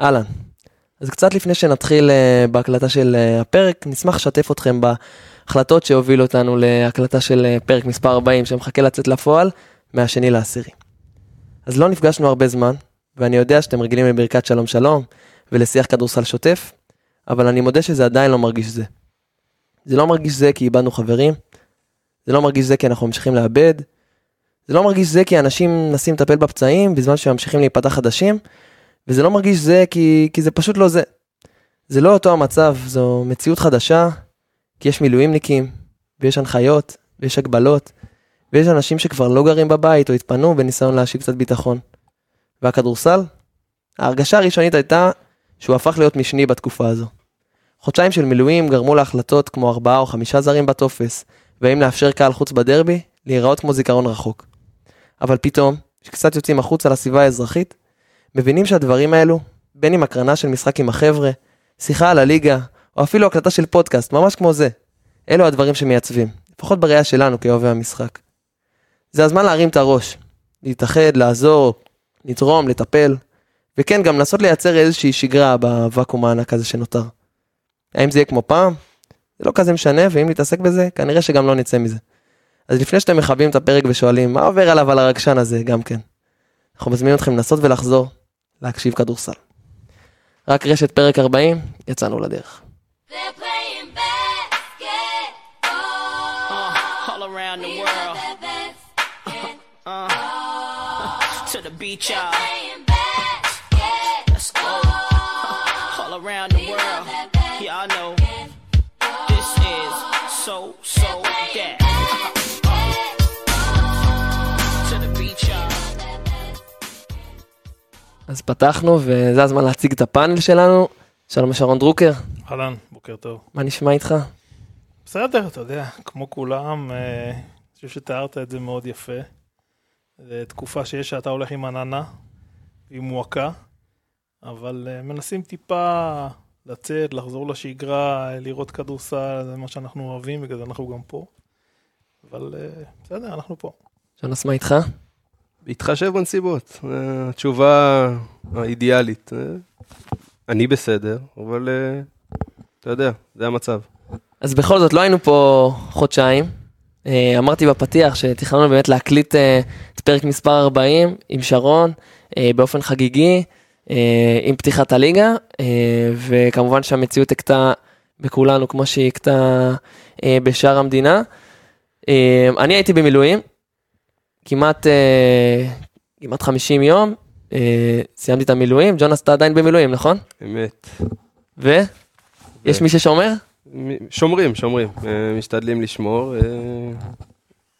אהלן. אז קצת לפני שנתחיל uh, בהקלטה של uh, הפרק, נשמח לשתף אתכם בהחלטות שהובילו אותנו להקלטה של uh, פרק מספר 40 שמחכה לצאת לפועל מהשני לעשירי. אז לא נפגשנו הרבה זמן, ואני יודע שאתם רגילים לברכת שלום שלום ולשיח כדורסל שוטף, אבל אני מודה שזה עדיין לא מרגיש זה. זה לא מרגיש זה כי איבדנו חברים, זה לא מרגיש זה כי אנחנו ממשיכים לאבד, זה לא מרגיש זה כי אנשים מנסים לטפל בפצעים בזמן שהם ממשיכים להיפתח חדשים, וזה לא מרגיש זה כי, כי זה פשוט לא זה. זה לא אותו המצב, זו מציאות חדשה, כי יש מילואימניקים, ויש הנחיות, ויש הגבלות, ויש אנשים שכבר לא גרים בבית או התפנו בניסיון להשיג קצת ביטחון. והכדורסל? ההרגשה הראשונית הייתה שהוא הפך להיות משני בתקופה הזו. חודשיים של מילואים גרמו להחלטות כמו ארבעה או חמישה זרים בטופס, והאם לאפשר קהל חוץ בדרבי, להיראות כמו זיכרון רחוק. אבל פתאום, כשקצת יוצאים החוצה לסביבה האזרחית, מבינים שהדברים האלו, בין אם הקרנה של משחק עם החבר'ה, שיחה על הליגה, או אפילו הקלטה של פודקאסט, ממש כמו זה, אלו הדברים שמייצבים, לפחות בראייה שלנו כאוהבי המשחק. זה הזמן להרים את הראש, להתאחד, לעזור, לתרום, לטפל, וכן, גם לנסות לייצר איזושהי שגרה בוואקום הענק הזה שנותר. האם זה יהיה כמו פעם? זה לא כזה משנה, ואם נתעסק בזה, כנראה שגם לא נצא מזה. אז לפני שאתם מכבים את הפרק ושואלים, מה עובר עליו על הרגשן הזה, גם כן. אנחנו מזמינים אתכם לנסות ולחזור, להקשיב כדורסל. רק רשת פרק 40, יצאנו לדרך. They're playing basketball. Uh, all around the world. Uh, to the beach, y'all. אז פתחנו, וזה הזמן להציג את הפאנל שלנו. שלום שרון דרוקר, אהלן, בוקר טוב. מה נשמע איתך? בסדר, אתה יודע, כמו כולם, אה, אני חושב שתיארת את זה מאוד יפה. זו תקופה שיש שאתה הולך עם עננה, עם מועקה, אבל אה, מנסים טיפה לצאת, לחזור לשגרה, לראות כדורסל, זה מה שאנחנו אוהבים, בגלל זה אנחנו גם פה. אבל אה, בסדר, אנחנו פה. שונס, מה איתך? בהתחשב בנסיבות, אה, התשובה האידיאלית. אה, אני בסדר, אבל אה, אתה יודע, זה המצב. אז בכל זאת, לא היינו פה חודשיים. אמרתי בפתיח שתכננו באמת להקליט את פרק מספר 40 עם שרון, באופן חגיגי, עם פתיחת הליגה, וכמובן שהמציאות הכתה בכולנו כמו שהיא הכתה בשאר המדינה. אני הייתי במילואים, כמעט, אה, כמעט 50 יום, אה, סיימתי את המילואים, ג'ונס אתה עדיין במילואים, נכון? אמת. ו? יש מי ששומר? שומרים, שומרים, אה, משתדלים לשמור.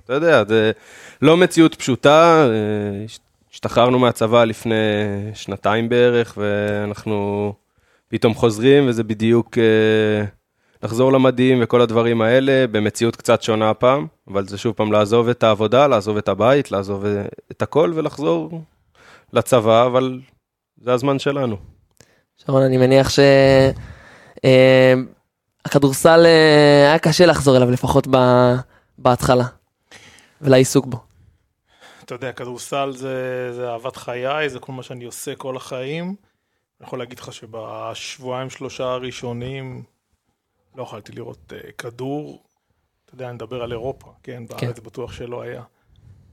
אתה יודע, זה לא מציאות פשוטה, הש- השתחררנו מהצבא לפני שנתיים בערך, ואנחנו פתאום חוזרים, וזה בדיוק לחזור למדים וכל הדברים האלה, במציאות קצת שונה הפעם, אבל זה שוב פעם לעזוב את העבודה, לעזוב את הבית, לעזוב אה, את הכל ולחזור לצבא, אבל זה הזמן שלנו. שרון, אני מניח שהכדורסל היה קשה לחזור אליו, לפחות בהתחלה, ולעיסוק בו. אתה יודע, כדורסל זה, זה אהבת חיי, זה כל מה שאני עושה כל החיים. אני יכול להגיד לך שבשבועיים שלושה הראשונים לא יכולתי לראות uh, כדור. אתה יודע, אני מדבר על אירופה, כן? בארץ בטוח שלא היה.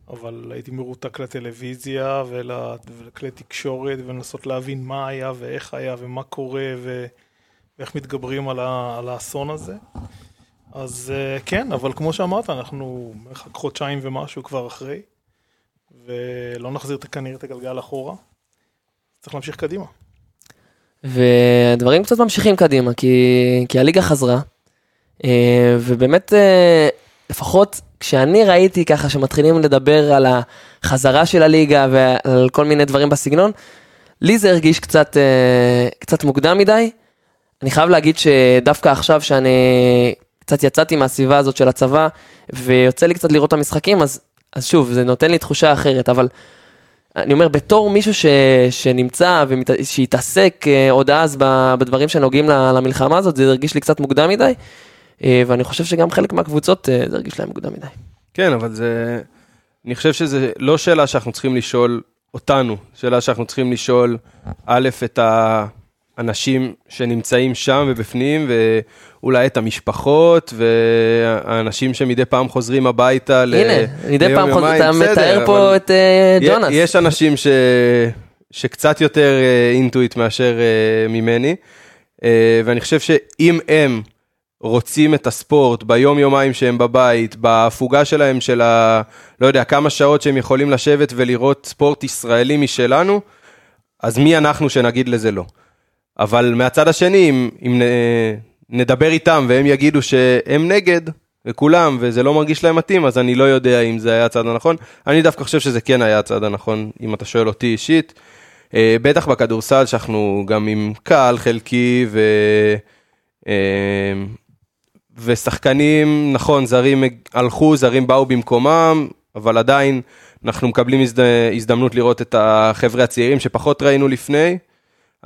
אבל הייתי מרותק לטלוויזיה ול, ולכלי תקשורת ולנסות להבין מה היה ואיך היה ומה קורה ו, ואיך מתגברים על, ה, על האסון הזה. אז uh, כן, אבל כמו שאמרת, אנחנו מרחק חודשיים ומשהו כבר אחרי. ולא נחזיר כנראה את הגלגל אחורה. צריך להמשיך קדימה. ודברים קצת ממשיכים קדימה, כי, כי הליגה חזרה, אה, ובאמת, אה, לפחות כשאני ראיתי ככה שמתחילים לדבר על החזרה של הליגה ועל כל מיני דברים בסגנון, לי זה הרגיש קצת, אה, קצת מוקדם מדי. אני חייב להגיד שדווקא עכשיו שאני קצת יצאתי מהסביבה הזאת של הצבא, ויוצא לי קצת לראות את המשחקים, אז, אז שוב, זה נותן לי תחושה אחרת, אבל אני אומר, בתור מישהו ש, שנמצא ושהתעסק אה, עוד אז בדברים שנוגעים למלחמה הזאת, זה הרגיש לי קצת מוקדם מדי, אה, ואני חושב שגם חלק מהקבוצות אה, זה הרגיש להם מוקדם מדי. כן, אבל זה... אני חושב שזה לא שאלה שאנחנו צריכים לשאול אותנו, שאלה שאנחנו צריכים לשאול, א', את האנשים שנמצאים שם ובפנים, ואולי את המשפחות, והאנשים שמדי פעם חוזרים הביתה ל... הנה, מדי פעם חוזר- יומיים, אתה מתאר פה אבל את אה, י- ג'ונס. יש אנשים ש... שקצת יותר אה, אינטואיט מאשר אה, ממני, אה, ואני חושב שאם הם רוצים את הספורט ביום יומיים שהם בבית, בהפוגה שלהם של ה... לא יודע, כמה שעות שהם יכולים לשבת ולראות ספורט ישראלי משלנו, אז מי אנחנו שנגיד לזה לא. אבל מהצד השני, אם, אם נדבר איתם והם יגידו שהם נגד, וכולם, וזה לא מרגיש להם מתאים, אז אני לא יודע אם זה היה הצעד הנכון. אני דווקא חושב שזה כן היה הצעד הנכון, אם אתה שואל אותי אישית. אה, בטח בכדורסל, שאנחנו גם עם קהל חלקי, ו... אה, ושחקנים, נכון, זרים הלכו, זרים באו במקומם, אבל עדיין אנחנו מקבלים הזד... הזדמנות לראות את החבר'ה הצעירים שפחות ראינו לפני.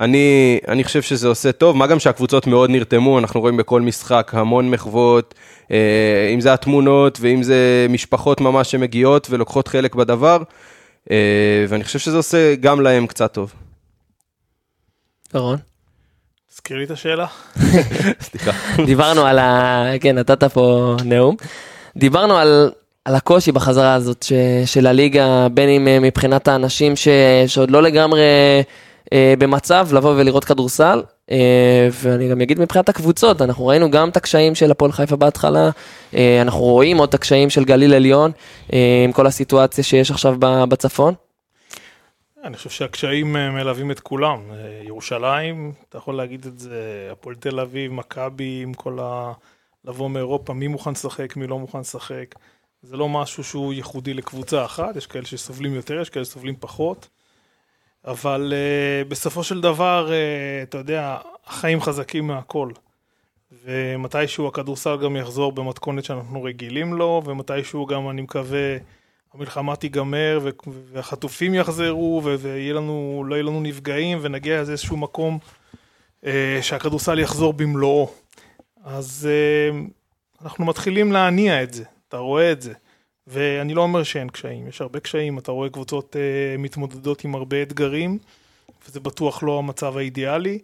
אני, אני חושב שזה עושה טוב, מה גם שהקבוצות מאוד נרתמו, אנחנו רואים בכל משחק המון מחוות, אה, אם זה התמונות ואם זה משפחות ממש שמגיעות ולוקחות חלק בדבר, אה, ואני חושב שזה עושה גם להם קצת טוב. רון. תזכיר לי את השאלה. סליחה. דיברנו על ה... כן, נתת פה נאום. דיברנו על, על הקושי בחזרה הזאת ש, של הליגה, בין אם אה, מבחינת האנשים ש, שעוד לא לגמרי במצב לבוא ולראות כדורסל, אה, ואני גם אגיד מבחינת הקבוצות, אנחנו ראינו גם את הקשיים של הפועל חיפה בהתחלה, אה, אנחנו רואים עוד את הקשיים של גליל עליון, אה, עם כל הסיטואציה שיש עכשיו בצפון. אני חושב שהקשיים אה, מלווים את כולם. אה, ירושלים, אתה יכול להגיד את זה, הפועל תל אביב, מכבי, עם כל ה... לבוא מאירופה, מי מוכן לשחק, מי לא מוכן לשחק. זה לא משהו שהוא ייחודי לקבוצה אחת, יש כאלה שסובלים יותר, יש כאלה שסובלים פחות. אבל uh, בסופו של דבר, uh, אתה יודע, החיים חזקים מהכל. ומתישהו הכדורסל גם יחזור במתכונת שאנחנו רגילים לו, ומתישהו גם, אני מקווה, המלחמה תיגמר, והחטופים יחזרו, ויהיה לנו, לא יהיה לנו נפגעים, ונגיע לאיזשהו מקום uh, שהכדורסל יחזור במלואו. אז uh, אנחנו מתחילים להניע את זה, אתה רואה את זה. ואני לא אומר שאין קשיים, יש הרבה קשיים, אתה רואה קבוצות uh, מתמודדות עם הרבה אתגרים, וזה בטוח לא המצב האידיאלי,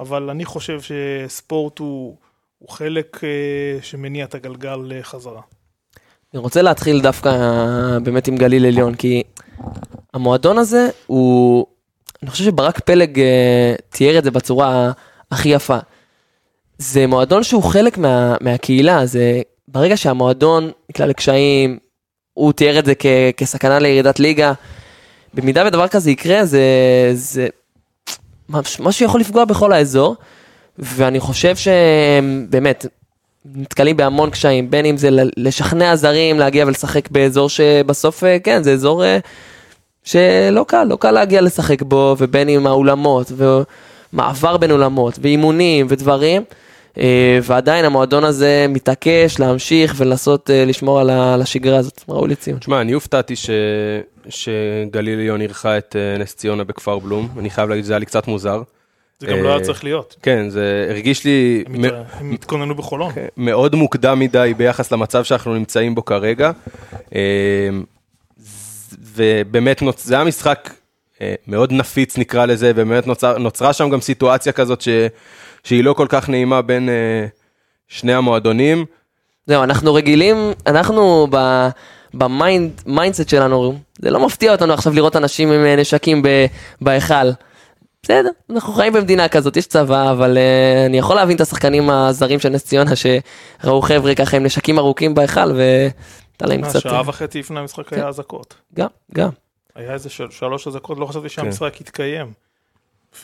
אבל אני חושב שספורט הוא, הוא חלק uh, שמניע את הגלגל uh, חזרה. אני רוצה להתחיל דווקא אה, באמת עם גליל עליון, כי המועדון הזה הוא, אני חושב שברק פלג אה, תיאר את זה בצורה הכי יפה. זה מועדון שהוא חלק מה, מהקהילה, זה ברגע שהמועדון נקלע לקשיים, הוא תיאר את זה כ, כסכנה לירידת ליגה. במידה ודבר כזה יקרה, זה, זה מש- משהו שיכול לפגוע בכל האזור, ואני חושב שבאמת, נתקלים בהמון קשיים, בין אם זה לשכנע זרים להגיע ולשחק באזור שבסוף, אה, כן, זה אזור אה, שלא קל, לא קל להגיע לשחק בו, ובין אם האולמות, ומעבר בין אולמות, ואימונים ודברים, ועדיין המועדון הזה מתעקש להמשיך ולנסות אה, לשמור על השגרה הזאת, ראוי לציון. תשמע, אני הופתעתי ש... שגליל עליון אירחה את אה, נס ציונה בכפר בלום, אני חייב להגיד שזה היה לי קצת מוזר. זה גם לא אה, היה צריך להיות. כן, זה הרגיש לי הם, התכוננו בחולון. מאוד מוקדם מדי ביחס למצב שאנחנו נמצאים בו כרגע. אה, ובאמת. זה היה משחק אה, מאוד נפיץ נקרא לזה, ובאמת נוצר, נוצרה שם גם סיטואציה כזאת ש... שהיא לא כל כך נעימה בין אה, שני המועדונים. זהו, אנחנו רגילים, אנחנו ב... ב mind, mindset שלנו, זה לא מפתיע אותנו עכשיו לראות אנשים עם אה, נשקים בהיכל. בסדר, אנחנו חיים במדינה כזאת, יש צבא, אבל uh, אני יכול להבין את השחקנים הזרים של נס ציונה שראו חבר'ה ככה עם נשקים ארוכים בהיכל והייתה להם מה, קצת... שעה וחצי לפני המשחק היה אזעקות. גם, גם. היה איזה של, שלוש אזעקות, לא חשבתי שהמשחק יתקיים.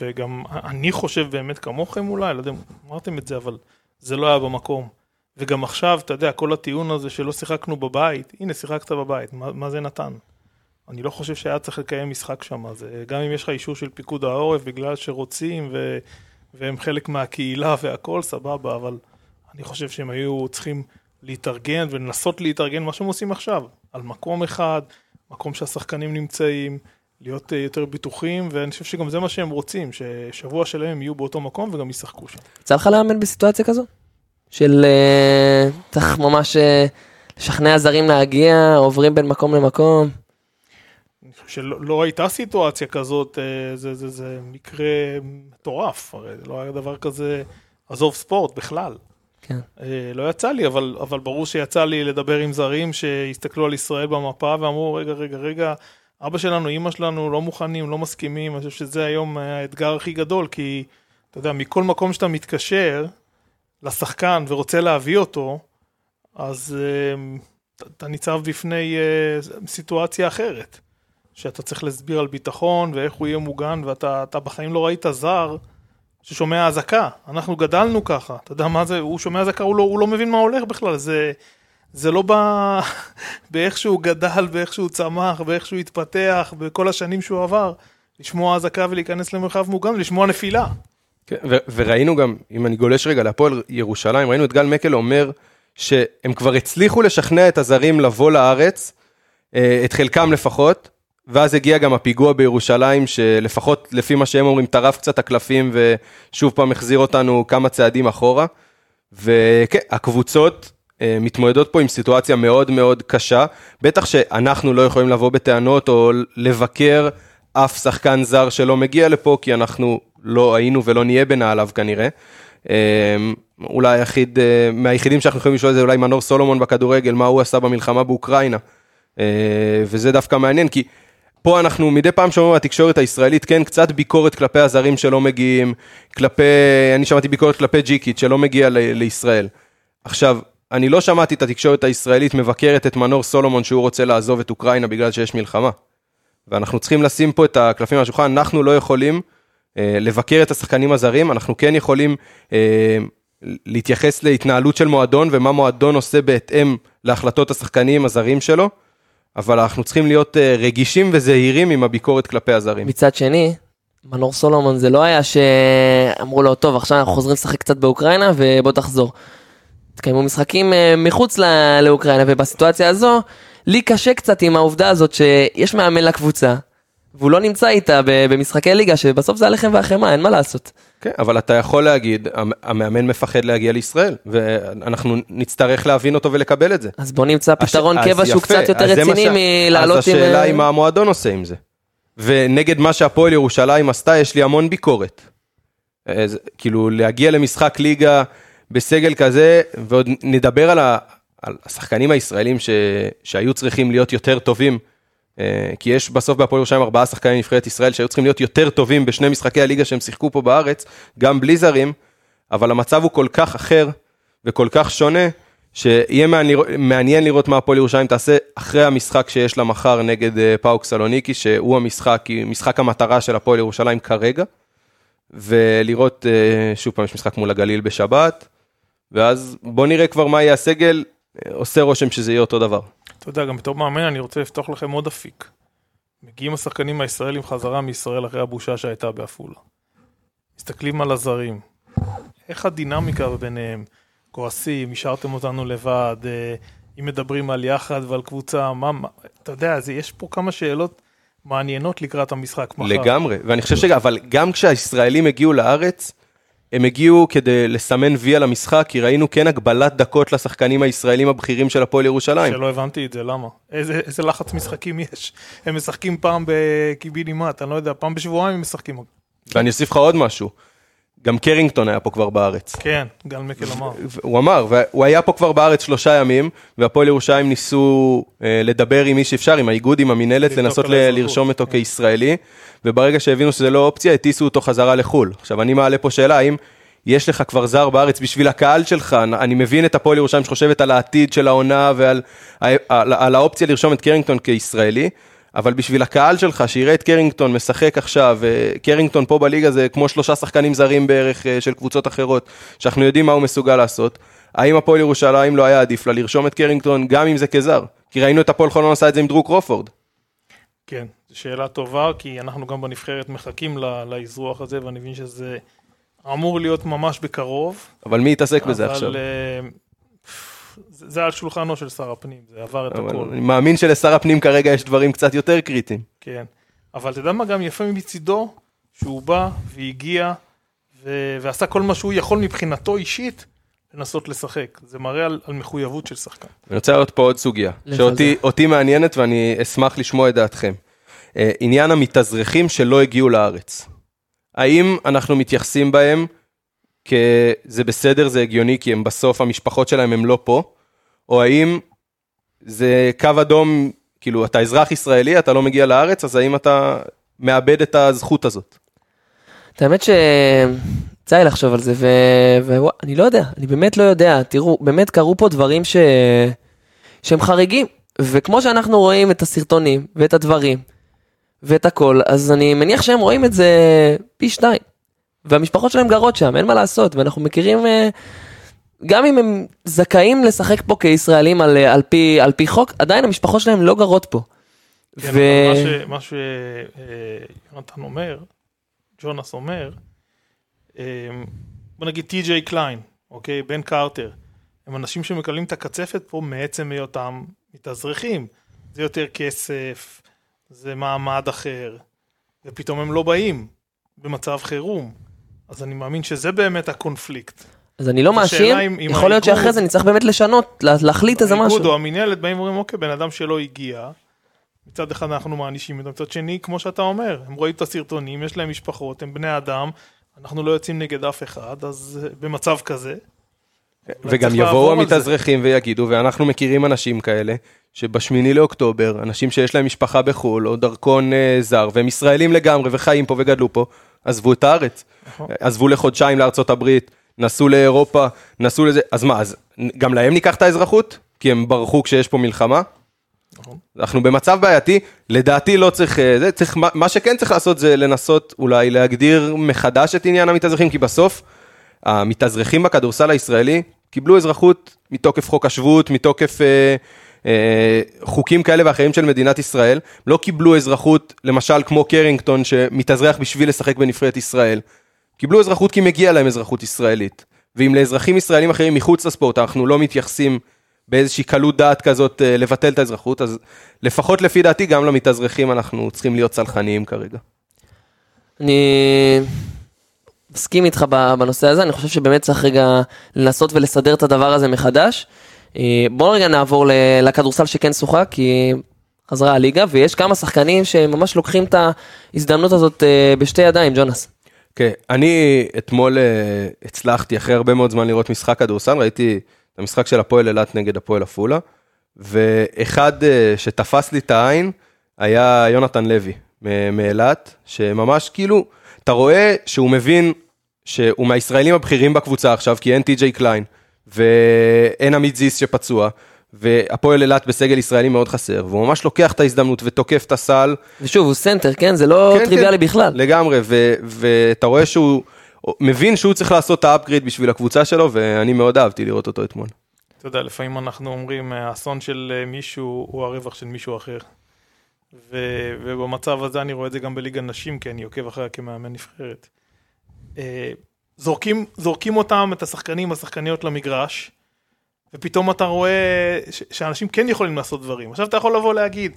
וגם אני חושב באמת כמוכם אולי, לא יודע אם אמרתם את זה, אבל זה לא היה במקום. וגם עכשיו, אתה יודע, כל הטיעון הזה שלא שיחקנו בבית, הנה שיחקת בבית, מה, מה זה נתן? אני לא חושב שהיה צריך לקיים משחק שם, זה, גם אם יש לך אישור של פיקוד העורף בגלל שרוצים ו, והם חלק מהקהילה והכל, סבבה, אבל אני חושב שהם היו צריכים להתארגן ולנסות להתארגן מה שהם עושים עכשיו, על מקום אחד, מקום שהשחקנים נמצאים, להיות אה, יותר בטוחים, ואני חושב שגם זה מה שהם רוצים, ששבוע שלהם הם יהיו באותו מקום וגם ישחקו שם. יצא לך לאמן בסיטואציה כזו? של אה, צריך ממש אה, לשכנע זרים להגיע, עוברים בין מקום למקום. אני שלא לא הייתה סיטואציה כזאת, זה, זה, זה מקרה מטורף, הרי לא היה דבר כזה, עזוב ספורט בכלל. כן. לא יצא לי, אבל, אבל ברור שיצא לי לדבר עם זרים שהסתכלו על ישראל במפה ואמרו, רגע, רגע, רגע, אבא שלנו, אימא שלנו לא מוכנים, לא מסכימים, אני חושב שזה היום האתגר הכי גדול, כי אתה יודע, מכל מקום שאתה מתקשר לשחקן ורוצה להביא אותו, אז אה, אתה- ניצב בפני אה, סיטואציה אחרת. שאתה צריך להסביר על ביטחון ואיך הוא יהיה מוגן, ואתה אתה בחיים לא ראית זר ששומע אזעקה. אנחנו גדלנו ככה, אתה יודע מה זה, הוא שומע אזעקה, הוא לא, הוא לא מבין מה הולך בכלל, זה, זה לא בא באיך שהוא גדל, באיך שהוא צמח, באיך שהוא התפתח, בכל השנים שהוא עבר. לשמוע אזעקה ולהיכנס למרחב מוגן ולשמוע נפילה. כן, ו- וראינו גם, אם אני גולש רגע להפועל ירושלים, ראינו את גל מקל אומר שהם כבר הצליחו לשכנע את הזרים לבוא לארץ, אה, את חלקם לפחות, ואז הגיע גם הפיגוע בירושלים, שלפחות לפי מה שהם אומרים, טרף קצת הקלפים ושוב פעם החזיר אותנו כמה צעדים אחורה. וכן, הקבוצות מתמודדות פה עם סיטואציה מאוד מאוד קשה, בטח שאנחנו לא יכולים לבוא בטענות או לבקר אף שחקן זר שלא מגיע לפה, כי אנחנו לא היינו ולא נהיה בנעליו כנראה. אה, אולי היחיד, אה, מהיחידים שאנחנו יכולים לשאול את זה אולי מנור סולומון בכדורגל, מה הוא עשה במלחמה באוקראינה. אה, וזה דווקא מעניין, כי פה אנחנו מדי פעם שומעים בתקשורת הישראלית, כן, קצת ביקורת כלפי הזרים שלא מגיעים, כלפי, אני שמעתי ביקורת כלפי ג'יקיט שלא מגיע לישראל. עכשיו, אני לא שמעתי את התקשורת הישראלית מבקרת את מנור סולומון שהוא רוצה לעזוב את אוקראינה בגלל שיש מלחמה. ואנחנו צריכים לשים פה את הקלפים על השולחן, אנחנו לא יכולים אה, לבקר את השחקנים הזרים, אנחנו כן יכולים אה, להתייחס להתנהלות של מועדון ומה מועדון עושה בהתאם להחלטות השחקנים הזרים שלו, אבל אנחנו צריכים להיות אה, רגישים וזהירים עם הביקורת כלפי הזרים. מצד שני, מנור סולומון זה לא היה שאמרו לו, טוב, עכשיו אנחנו חוזרים לשחק קצת באוקראינה ובוא תחזור. התקיימו משחקים אה, מחוץ ל- לאוקראינה, ובסיטואציה הזו, לי קשה קצת עם העובדה הזאת שיש מאמן לקבוצה, והוא לא נמצא איתה במשחקי ליגה, שבסוף זה הלחם והחמאה, אין מה לעשות. כן, אבל אתה יכול להגיד, המ- המאמן מפחד להגיע לישראל, ואנחנו נצטרך להבין אותו ולקבל את זה. אז בוא נמצא פתרון אז קבע שהוא יפה, קצת יותר אז רציני מלעלות אז עם... השאלה אה, היא מה המועדון עושה עם זה. ונגד מה שהפועל ירושלים עשתה, יש לי המון ביקורת. זה- כאילו, להגיע למשחק ליגה בסגל כזה, ועוד נדבר על, ה, על השחקנים הישראלים ש, שהיו צריכים להיות יותר טובים. אה, כי יש בסוף בהפועל ירושלים ארבעה שחקני נבחרת ישראל שהיו צריכים להיות יותר טובים בשני משחקי הליגה שהם שיחקו פה בארץ, גם בלי זרים, אבל המצב הוא כל כך אחר וכל כך שונה, שיהיה מעניין, מעניין לראות מה הפועל ירושלים תעשה אחרי המשחק שיש לה מחר נגד אה, פאוק סלוניקי, שהוא המשחק, משחק המטרה של הפועל ירושלים כרגע, ולראות, אה, שוב פעם, יש משחק מול הגליל בשבת, ואז בוא נראה כבר מה יהיה הסגל, עושה רושם שזה יהיה אותו דבר. אתה יודע, גם בתור מאמן אני רוצה לפתוח לכם עוד אפיק. מגיעים השחקנים הישראלים חזרה מישראל אחרי הבושה שהייתה בעפולה. מסתכלים על הזרים. איך הדינמיקה ביניהם? כועסים, השארתם אותנו לבד, אה, אם מדברים על יחד ועל קבוצה, מה, מה אתה יודע, זה, יש פה כמה שאלות מעניינות לקראת המשחק מחר. לגמרי, ואני חושב שגם, אבל גם כשהישראלים הגיעו לארץ, הם הגיעו כדי לסמן וי על המשחק, כי ראינו כן הגבלת דקות לשחקנים הישראלים הבכירים של הפועל ירושלים. שלא הבנתי את זה, למה? איזה, איזה לחץ משחקים יש? הם משחקים פעם בקיבינימט, אני לא יודע, פעם בשבועיים הם משחקים. ואני אוסיף לך עוד משהו, גם קרינגטון היה פה כבר בארץ. כן, גל מקל אמר. הוא אמר, והוא היה פה כבר בארץ שלושה ימים, והפועל ירושלים ניסו אה, לדבר עם מי שאפשר, עם האיגוד, עם המינהלת, לנסות על לרשום אותו כן. כישראלי, וברגע שהבינו שזה לא אופציה, הטיסו אותו חזרה לחו"ל. עכשיו, אני מעלה פה שאלה, האם יש לך כבר זר בארץ בשביל הקהל שלך? אני מבין את הפועל ירושלים שחושבת על העתיד של העונה ועל על, על האופציה לרשום את קרינגטון כישראלי, אבל בשביל הקהל שלך, שיראה את קרינגטון משחק עכשיו, אה, קרינגטון פה בליגה זה כמו שלושה שחקנים זרים בערך אה, של קבוצות אחרות, שאנחנו יודעים מה הוא מסוגל לעשות. האם הפועל ירושלים לא היה עדיף לה לרשום את קרינגטון גם אם זה כזר? כי ראינו את הפועל חולון עשה את זה עם דרוק קרופורד. כן, זו שאלה טובה, כי אנחנו גם בנבחרת מחכים לאזרוח הזה, ואני מבין שזה אמור להיות ממש בקרוב. אבל מי יתעסק בזה אבל, עכשיו? אה, זה על שולחנו של שר הפנים, זה עבר את הכל. אני מאמין שלשר הפנים כרגע יש דברים קצת יותר קריטיים. כן. אבל אתה יודע מה גם יפה מצידו? שהוא בא והגיע ו- ועשה כל מה שהוא יכול מבחינתו אישית לנסות לשחק. זה מראה על, על מחויבות של שחקן. אני רוצה להעלות פה עוד סוגיה, שאותי מעניינת ואני אשמח לשמוע את דעתכם. אה, עניין המתאזרחים שלא הגיעו לארץ. האם אנחנו מתייחסים בהם כזה בסדר, זה הגיוני, כי הם בסוף, המשפחות שלהם הם לא פה, או האם זה קו אדום, כאילו, אתה אזרח ישראלי, אתה לא מגיע לארץ, אז האם אתה מאבד את הזכות הזאת? את האמת שיצא לי לחשוב על זה, ואני לא יודע, אני באמת לא יודע. תראו, באמת קרו פה דברים ש... שהם חריגים, וכמו שאנחנו רואים את הסרטונים ואת הדברים ואת הכל, אז אני מניח שהם רואים את זה פי שתיים. והמשפחות שלהם גרות שם, אין מה לעשות, ואנחנו מכירים, אה, גם אם הם זכאים לשחק פה כישראלים על, אה, על, פי, על פי חוק, עדיין המשפחות שלהם לא גרות פה. כן, ו... מה שיונתן אומר, ג'ונס אומר, אה, בוא נגיד טי.ג'יי קליין, אוקיי? בן קרטר, הם אנשים שמקבלים את הקצפת פה מעצם היותם מתאזרחים. זה יותר כסף, זה מעמד אחר, ופתאום הם לא באים במצב חירום. אז אני מאמין שזה באמת הקונפליקט. אז אני לא מאשים, יכול להיות האיגוד- שאחרי זה נצטרך באמת לשנות, לה- להחליט איזה האיגוד משהו. או המינהלת באים ואומרים, אוקיי, בן אדם שלא הגיע, מצד אחד אנחנו מענישים אותם, מצד שני, כמו שאתה אומר, הם רואים את הסרטונים, יש להם משפחות, הם בני אדם, אנחנו לא יוצאים נגד אף אחד, אז אה, במצב כזה. וגם צריך יבואו. המתאזרחים ויגידו, ואנחנו מכירים אנשים כאלה, שבשמיני לאוקטובר, אנשים שיש להם משפחה בחו"ל, או דרכון אה, זר, והם ישראלים לגמרי, וחיים פה וגדלו פה, עזבו את הארץ. נכון. עזבו לחודשיים לארצות הברית, נסעו לאירופה, נסעו לזה, אז מה, אז גם להם ניקח את האזרחות? כי הם ברחו כשיש פה מלחמה? נכון. אנחנו במצב בעייתי, לדעתי לא צריך, אה, זה צריך, מה- מה שכן צריך לעשות זה לנסות אולי להגדיר מחדש את עניין המתאזרחים, כי בסוף המתאזרחים בכדורסל הישראלי קיבלו אזרחות מתוקף חוק השבות, מתוקף אה, אה, חוקים כאלה ואחרים של מדינת ישראל, לא קיבלו אזרחות, למשל כמו קרינגטון שמתאזרח בשביל לשחק בנבחרת ישראל, קיבלו אזרחות כי מגיע להם אזרחות ישראלית. ואם לאזרחים ישראלים אחרים מחוץ לספורט אנחנו לא מתייחסים באיזושהי קלות דעת כזאת אה, לבטל את האזרחות, אז לפחות לפי דעתי גם למתאזרחים אנחנו צריכים להיות צלחניים כרגע. אני מסכים איתך בנושא הזה, אני חושב שבאמת צריך רגע לנסות ולסדר את הדבר הזה מחדש. אה, בואו רגע נעבור לכדורסל שכן שוחק, כי חזרה הליגה, ויש כמה שחקנים שממש לוקחים את ההזדמנות הזאת אה, בשתי ידיים, ג'ונס. כן, אני אתמול אה, הצלחתי אחרי הרבה מאוד זמן לראות משחק כדורסל, ראיתי את המשחק של הפועל אילת נגד הפועל עפולה, ואחד אה, שתפס לי את העין היה יונתן לוי מאילת, שממש כאילו, אתה רואה שהוא מבין שהוא מהישראלים הבכירים בקבוצה עכשיו, כי אין טי.ג'יי קליין, ואין עמית זיס שפצוע, והפועל אילת בסגל ישראלי מאוד חסר, והוא ממש לוקח את ההזדמנות ותוקף את הסל, ושוב, הוא center, כן? זה לא כן, טריוויאלי כן, בכלל. לגמרי, ואתה רואה שהוא מבין שהוא צריך לעשות את ה upgrade בשביל הקבוצה שלו, ואני מאוד אהבתי לראות אותו אתמול. אתה יודע, לפעמים אנחנו אומרים, האסון של אה, מישהו הוא הרווח של מישהו אחר. ו- ובמצב הזה אני רואה את זה גם בליגה נשים, כי אני עוקב אחריה כמאמן נבחרת. אה, זורקים, זורקים אותם, את השחקנים, השחקניות למגרש, ופתאום אתה רואה ש- שאנשים כן יכולים לעשות דברים. עכשיו אתה יכול לבוא להגיד,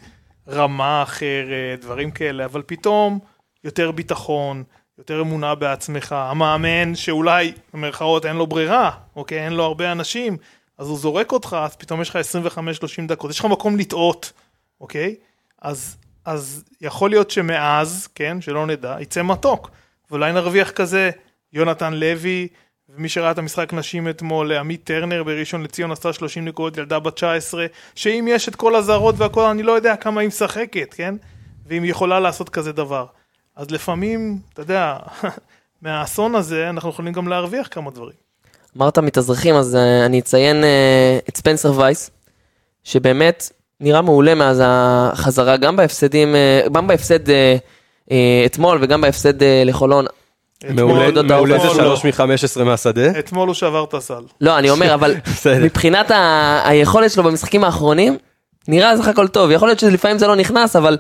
רמה אחרת, דברים כאלה, אבל פתאום יותר ביטחון, יותר אמונה בעצמך. המאמן שאולי, במרכאות, אין לו ברירה, אוקיי? אין לו הרבה אנשים, אז הוא זורק אותך, אז פתאום יש לך 25-30 דקות, יש לך מקום לטעות, אוקיי? אז, אז יכול להיות שמאז, כן, שלא נדע, יצא מתוק. ואולי נרוויח כזה, יונתן לוי, ומי שראה את המשחק נשים אתמול, עמית טרנר בראשון לציון עשתה 30 נקודות, ילדה בת 19, שאם יש את כל הזרות והכל, אני לא יודע כמה היא משחקת, כן? ואם היא יכולה לעשות כזה דבר. אז לפעמים, אתה יודע, מהאסון הזה אנחנו יכולים גם להרוויח כמה דברים. אמרת מתאזרחים, אז אה, אני אציין אה, את ספנסר וייס, שבאמת נראה מעולה מאז החזרה, גם בהפסדים, אה, גם בהפסד אה, אה, אתמול וגם בהפסד אה, לחולון. מעולה, זה לא. 3 מ-15 מהשדה. אתמול הוא שבר את הסל. לא, אני אומר, אבל בסדר. מבחינת היכולת שלו במשחקים האחרונים, נראה סך הכל טוב. יכול להיות שלפעמים זה לא נכנס, אבל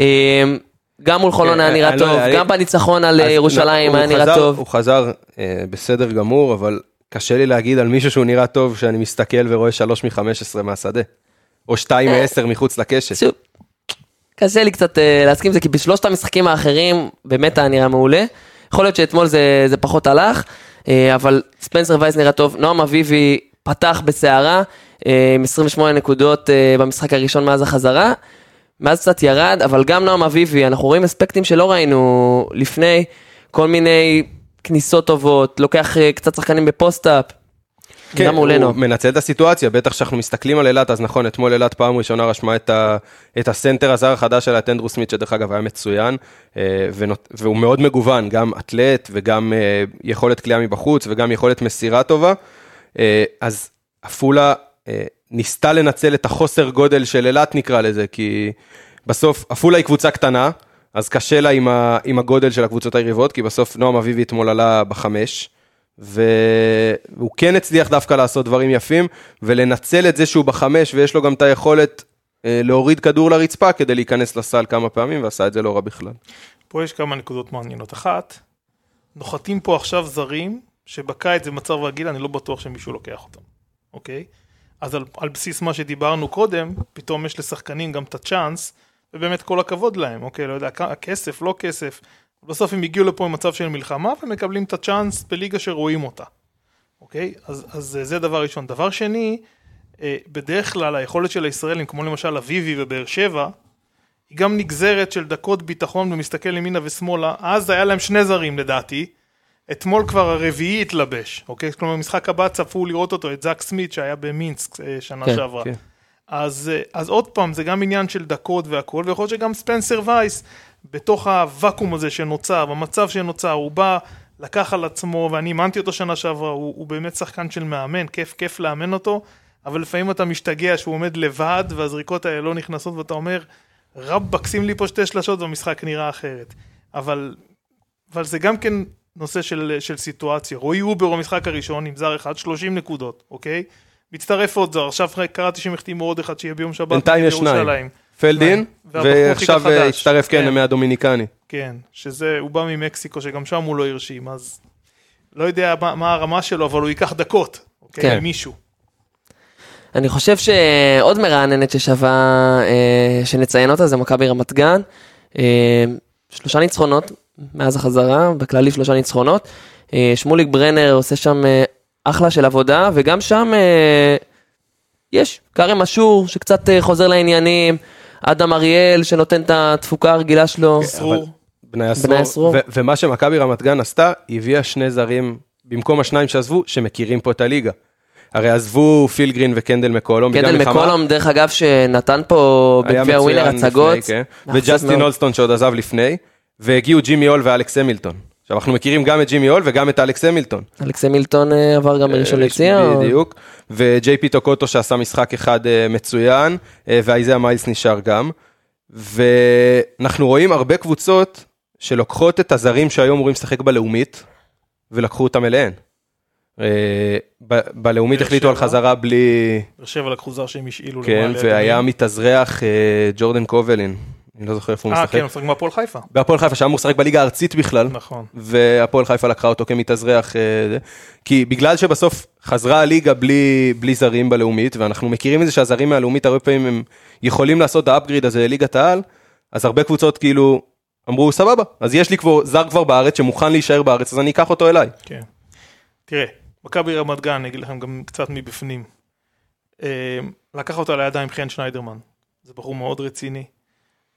אה, גם מול חולון כן, היה נראה אני לא טוב, גם בניצחון על אה, ירושלים היה נראה טוב. הוא חזר אה, בסדר גמור, אבל קשה לי להגיד על מישהו שהוא נראה טוב, שאני מסתכל ורואה 3 מ-15 מהשדה. או 2 מ-10 מחוץ לקשת. קשה לי קצת אה, להסכים עם זה, כי בשלושת המשחקים האחרים באמת היה נראה מעולה. יכול להיות שאתמול זה, זה פחות הלך, אה, אבל ספנסר וייס נראה טוב. נועם אביבי פתח בסערה, אה, עם 28 נקודות אה, במשחק הראשון מאז החזרה. מאז קצת ירד, אבל גם נועם אביבי, אנחנו רואים אספקטים שלא ראינו לפני, כל מיני כניסות טובות, לוקח קצת שחקנים בפוסט-אפ. כן, גם מולנו. הוא מנצל את הסיטואציה, בטח כשאנחנו מסתכלים על אילת, אז נכון, אתמול אילת פעם ראשונה רשמה את, ה, את הסנטר הזר החדש שלה, את אנדרו סמית, שדרך אגב היה מצוין, אה, ונות, והוא מאוד מגוון, גם אתלט וגם אה, יכולת כליאה מבחוץ וגם יכולת מסירה טובה. אה, אז עפולה ניסתה לנצל את החוסר גודל של אילת נקרא לזה, כי בסוף עפולה היא קבוצה קטנה, אז קשה לה עם, ה, עם הגודל של הקבוצות היריבות, כי בסוף נועם אביבי אתמול עלה בחמש. והוא כן הצליח דווקא לעשות דברים יפים, ולנצל את זה שהוא בחמש ויש לו גם את היכולת אה, להוריד כדור לרצפה כדי להיכנס לסל כמה פעמים, ועשה את זה לא רע בכלל. פה יש כמה נקודות מעניינות. אחת, נוחתים פה עכשיו זרים, שבקיץ במצב רגיל אני לא בטוח שמישהו לוקח אותם, אוקיי? אז על, על בסיס מה שדיברנו קודם, פתאום יש לשחקנים גם את הצ'אנס, ובאמת כל הכבוד להם, אוקיי? לא יודע, כסף, לא כסף. בסוף הם הגיעו לפה במצב של מלחמה ומקבלים את הצ'אנס בליגה שרואים אותה, אוקיי? אז, אז אה, זה דבר ראשון. דבר שני, אה, בדרך כלל היכולת של הישראלים, כמו למשל אביבי ובאר שבע, היא גם נגזרת של דקות ביטחון ומסתכל ימינה ושמאלה, אז היה להם שני זרים לדעתי, אתמול כבר הרביעי התלבש, אוקיי? כלומר, במשחק הבא צפו לראות אותו, את זאק סמית שהיה במינסק אה, שנה כן, שעברה. כן. אז, אז עוד פעם, זה גם עניין של דקות והכל, ויכול להיות שגם ספנסר וייס, בתוך הוואקום הזה שנוצר, במצב שנוצר, הוא בא, לקח על עצמו, ואני אימנתי אותו שנה שעברה, הוא, הוא באמת שחקן של מאמן, כיף, כיף לאמן אותו, אבל לפעמים אתה משתגע שהוא עומד לבד, והזריקות האלה לא נכנסות, ואתה אומר, רבאק, שים לי פה שתי שלשות והמשחק נראה אחרת. אבל, אבל זה גם כן נושא של, של סיטואציה. רועי אובר במשחק הראשון עם זר אחד, 30 נקודות, אוקיי? מצטרף עוד זר, עכשיו קראתי שהם החתימו עוד אחד שיהיה ביום שבת. בינתיים יש שניים. פלדין, ועכשיו הצטרף כן כן. מהדומיניקני. כן, שזה, הוא בא ממקסיקו, שגם שם הוא לא הרשים, אז לא יודע מה, מה הרמה שלו, אבל הוא ייקח דקות, אוקיי? כן. מישהו. אני חושב שעוד מרעננת ששווה אה, שנציין אותה זה מכבי רמת גן. אה, שלושה ניצחונות מאז החזרה, בכללי שלושה ניצחונות. אה, שמוליק ברנר עושה שם אה, אחלה של עבודה, וגם שם אה, יש כרם אשור שקצת אה, חוזר לעניינים, אדם אריאל שנותן את התפוקה הרגילה שלו. אסרור. בני עשור. בני עשור. ו- ומה שמכבי רמת גן עשתה, היא הביאה שני זרים במקום השניים שעזבו, שמכירים פה את הליגה. הרי עזבו פיל גרין וקנדל מקולום. בגלל קנדל מלחמה. מקולום, דרך אגב, שנתן פה היה בגביע מצוין ווינר לפני, הצגות. כן. מאכזב וג'סטין מאוד. אולסטון שעוד עזב לפני, והגיעו ג'ימי הול ואלכס המילטון. עכשיו אנחנו מכירים גם את ג'ימי הול וגם את אלכס המילטון. אלכסי מילטון אה, עבר גם מראשון אה, לציון. בדיוק. וג'יי פי טוקוטו שעשה משחק אחד אה, מצוין, ואייזיה מיילס נשאר גם. ואנחנו רואים הרבה קבוצות שלוקחות את הזרים שהיו אמורים לשחק בלאומית, ולקחו אותם אליהן. בלאומית החליטו על. חזרה בלי... באר שבע לקחו זר שהם השאילו כן, למעלה והיה אדומים. מתאזרח ג'ורדן קובלין. אני לא זוכר איפה הוא אה, משחק. כן, הוא משחק בהפועל חיפה. בהפועל חיפה שהיה אמור לשחק בליגה הארצית בכלל. נכון. והפועל חיפה לקחה אותו כמתאזרח, אה. כי בגלל שבסוף חזרה הליגה בלי, בלי זרים בלאומית, ואנחנו מכירים את זה שהזרים מהלאומית הרבה פעמים הם יכולים לעשות את האפגריד הזה לליגת העל, אז הרבה קבוצות כאילו אמרו סבבה, אז יש לי כבר זר כבר בארץ שמוכן להישאר בארץ, אז אני אקח אותו אליי. כן. תראה, מכבי רמת גן, אני אגיד לכם גם קצת מבפנים. אה, לקח אותה לידיים חן שניידרמן. זה בחור מאוד רציני.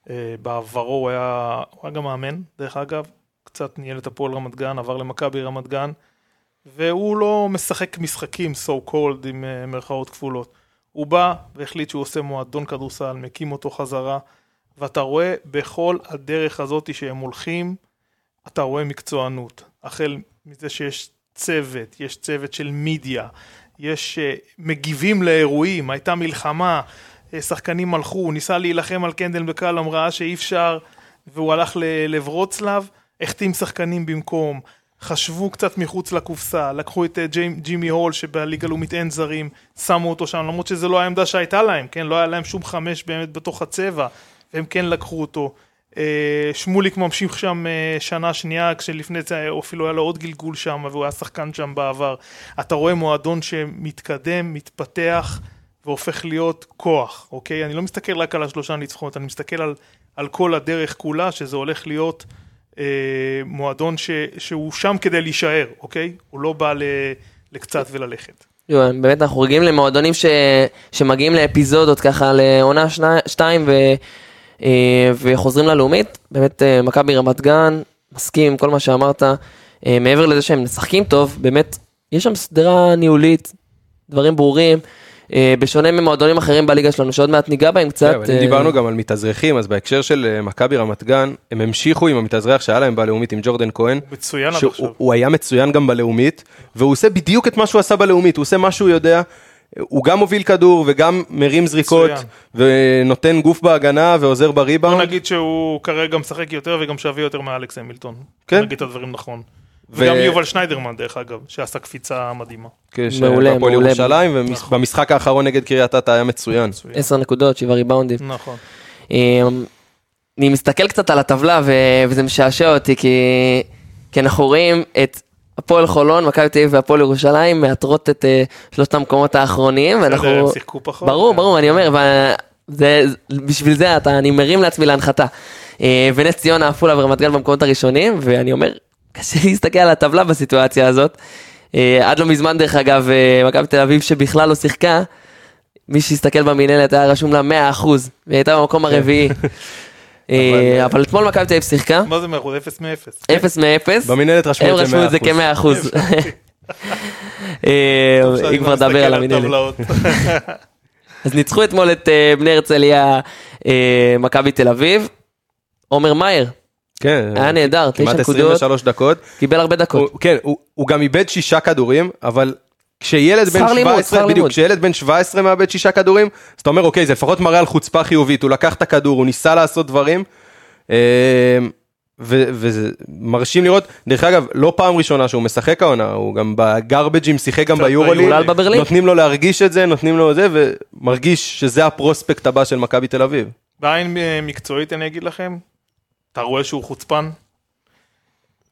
אה, בעברו הוא היה, הוא היה גם מאמן, דרך אגב. קצת ניהל את הפועל רמת גן, עבר למכבי רמת גן. והוא לא משחק משחקים so called עם אה, מירכאות כפולות. הוא בא והחליט שהוא עושה מועדון כדורסל, מקים אותו חזרה, ואתה רואה בכל הדרך הזאת שהם הולכים, אתה רואה מקצוענות. החל מזה שיש צוות, יש צוות של מידיה, יש uh, מגיבים לאירועים, הייתה מלחמה, שחקנים הלכו, הוא ניסה להילחם על קנדל בקלאם, ראה שאי אפשר, והוא הלך לברוצלב, החתים שחקנים במקום, חשבו קצת מחוץ לקופסה, לקחו את ג'י, ג'ימי הול שבליגה לאומית אין זרים, שמו אותו שם, למרות שזו לא העמדה שהייתה להם, כן? לא היה להם שום חמש באמת בתוך הצבע, והם כן לקחו אותו. אה, שמוליק ממשיך שם אה, שנה שנייה, כשלפני זה אפילו היה לו עוד גלגול שם, והוא היה שחקן שם בעבר. אתה רואה מועדון שמתקדם, מתפתח, והופך להיות כוח, אוקיי? אני לא מסתכל רק על השלושה ניצחונות, אני מסתכל על, על כל הדרך כולה, שזה הולך להיות אה, מועדון ש, שהוא שם כדי להישאר, אוקיי? הוא לא בא ל, לקצת וללכת. באמת אנחנו רגילים למועדונים ש... שמגיעים לאפיזודות ככה לעונה שני... שתיים אה, וחוזרים ללאומית, באמת אה, מכבי רמת גן, מסכים עם כל מה שאמרת, אה, מעבר לזה שהם משחקים טוב, באמת, יש שם סדרה ניהולית, דברים ברורים, בשונה ממועדונים אחרים בליגה שלנו, שעוד מעט ניגע בהם קצת. כן, אבל אם אה, דיברנו גם על מתאזרחים, אז בהקשר של אה, מכבי רמת גן, הם המשיכו עם המתאזרח שהיה להם בלאומית עם ג'ורדן כהן. מצוין עד עכשיו. הוא היה מצוין גם בלאומית, והוא עושה בדיוק את מה שהוא עשה בלאומית, הוא עושה מה שהוא יודע, הוא גם מוביל כדור וגם מרים זריקות, מצוין. ונותן גוף בהגנה ועוזר בוא בריבאונד. נגיד שהוא כרגע משחק יותר וגם שווה יותר מאלכס המילטון. כן. נגיד את הדברים נכון. וגם יובל שניידרמן דרך אגב, שעשה קפיצה מדהימה. כש- מעולה, בהפועל מעולה. ירושלים, נכון. ובמשחק האחרון נגד קריית אתא היה מצוין. 10 נקודות, 7 ריבאונדים. נכון. אמ, אני מסתכל קצת על הטבלה וזה משעשע אותי כי, כי אנחנו רואים את הפועל חולון, מכבי תל אביב והפועל ירושלים מאתרות את אה, שלושת המקומות האחרונים בסדר, ואנחנו... הם שיחקו פחות. ברור, כן. ברור, אני אומר, בשביל זה אתה, אני מרים לעצמי להנחתה. אה, ונס ציונה, עפולה ורמת גן במקומות הראשונים, ואני אומר, קשה להסתכל על הטבלה בסיטואציה הזאת. אה, עד לא מזמן, דרך אגב, אה, מכבי תל אביב שבכלל לא שיחקה, מי שהסתכל במינהלת היה רשום לה 100%, והיא הייתה במקום הרביעי. אה, אבל אתמול מכבי תל אביב שיחקה, מה זה מאחוז? אפס מאפס. 0 מ-0. במינהלת רשמו הם את זה רשמו את זה 100%. כ-100%. אה, אם כבר נדבר על המינהלת. אז ניצחו אתמול את בני הרצליה, מכבי תל אביב. עומר מאייר, כן, היה נהדר, תשע כמעט נקודות, 23 דקות. קיבל הרבה דקות. הוא- כן, הוא- הוא גם איבד שישה כדורים, אבל כשילד בן שכר לימוד, 17, שכר בדיוק, לימוד. כשילד בן 17 מאבד שישה כדורים, אז אתה אומר, אוקיי, זה לפחות מראה על חוצפה חיובית, הוא לקח את הכדור, הוא ניסה לעשות דברים, אה, ו- וזה מרשים לראות, דרך אגב, לא פעם ראשונה שהוא משחק העונה, הוא גם בגרבג'ים שיחק גם ביורוליג. נותנים לו להרגיש את זה, נותנים לו זה, ומרגיש שזה ה prospect הבא של מכבי תל אביב. בעין אה, מקצועית אני אגיד לכם, אתה רואה שהוא חוצפן.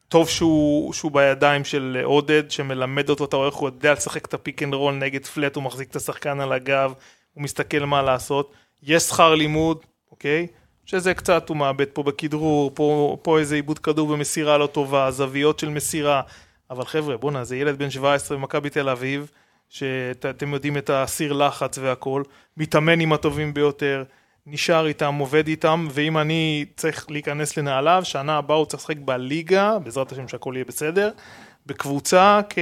טוב שהוא, שהוא בידיים של עודד, שמלמד אותו, אתה רואה איך הוא יודע לשחק את ה pick and roll נגד flat, הוא מחזיק את השחקן על הגב, הוא מסתכל מה לעשות. יש שכר לימוד, אוקיי? שזה קצת, הוא מאבד פה בכדרור, פה, פה איזה איבוד כדור במסירה לא טובה, זוויות של מסירה. אבל חבר'ה, בואנה, זה ילד בן 17 במכבי תל אביב, שאתם יודעים את הסיר לחץ והכל, מתאמן עם הטובים ביותר, נשאר איתם, עובד איתם, ואם אני צריך להיכנס לנעליו, שנה הבאה הוא צריך לשחק בליגה, בעזרת השם שהכל יהיה בסדר, בקבוצה כ-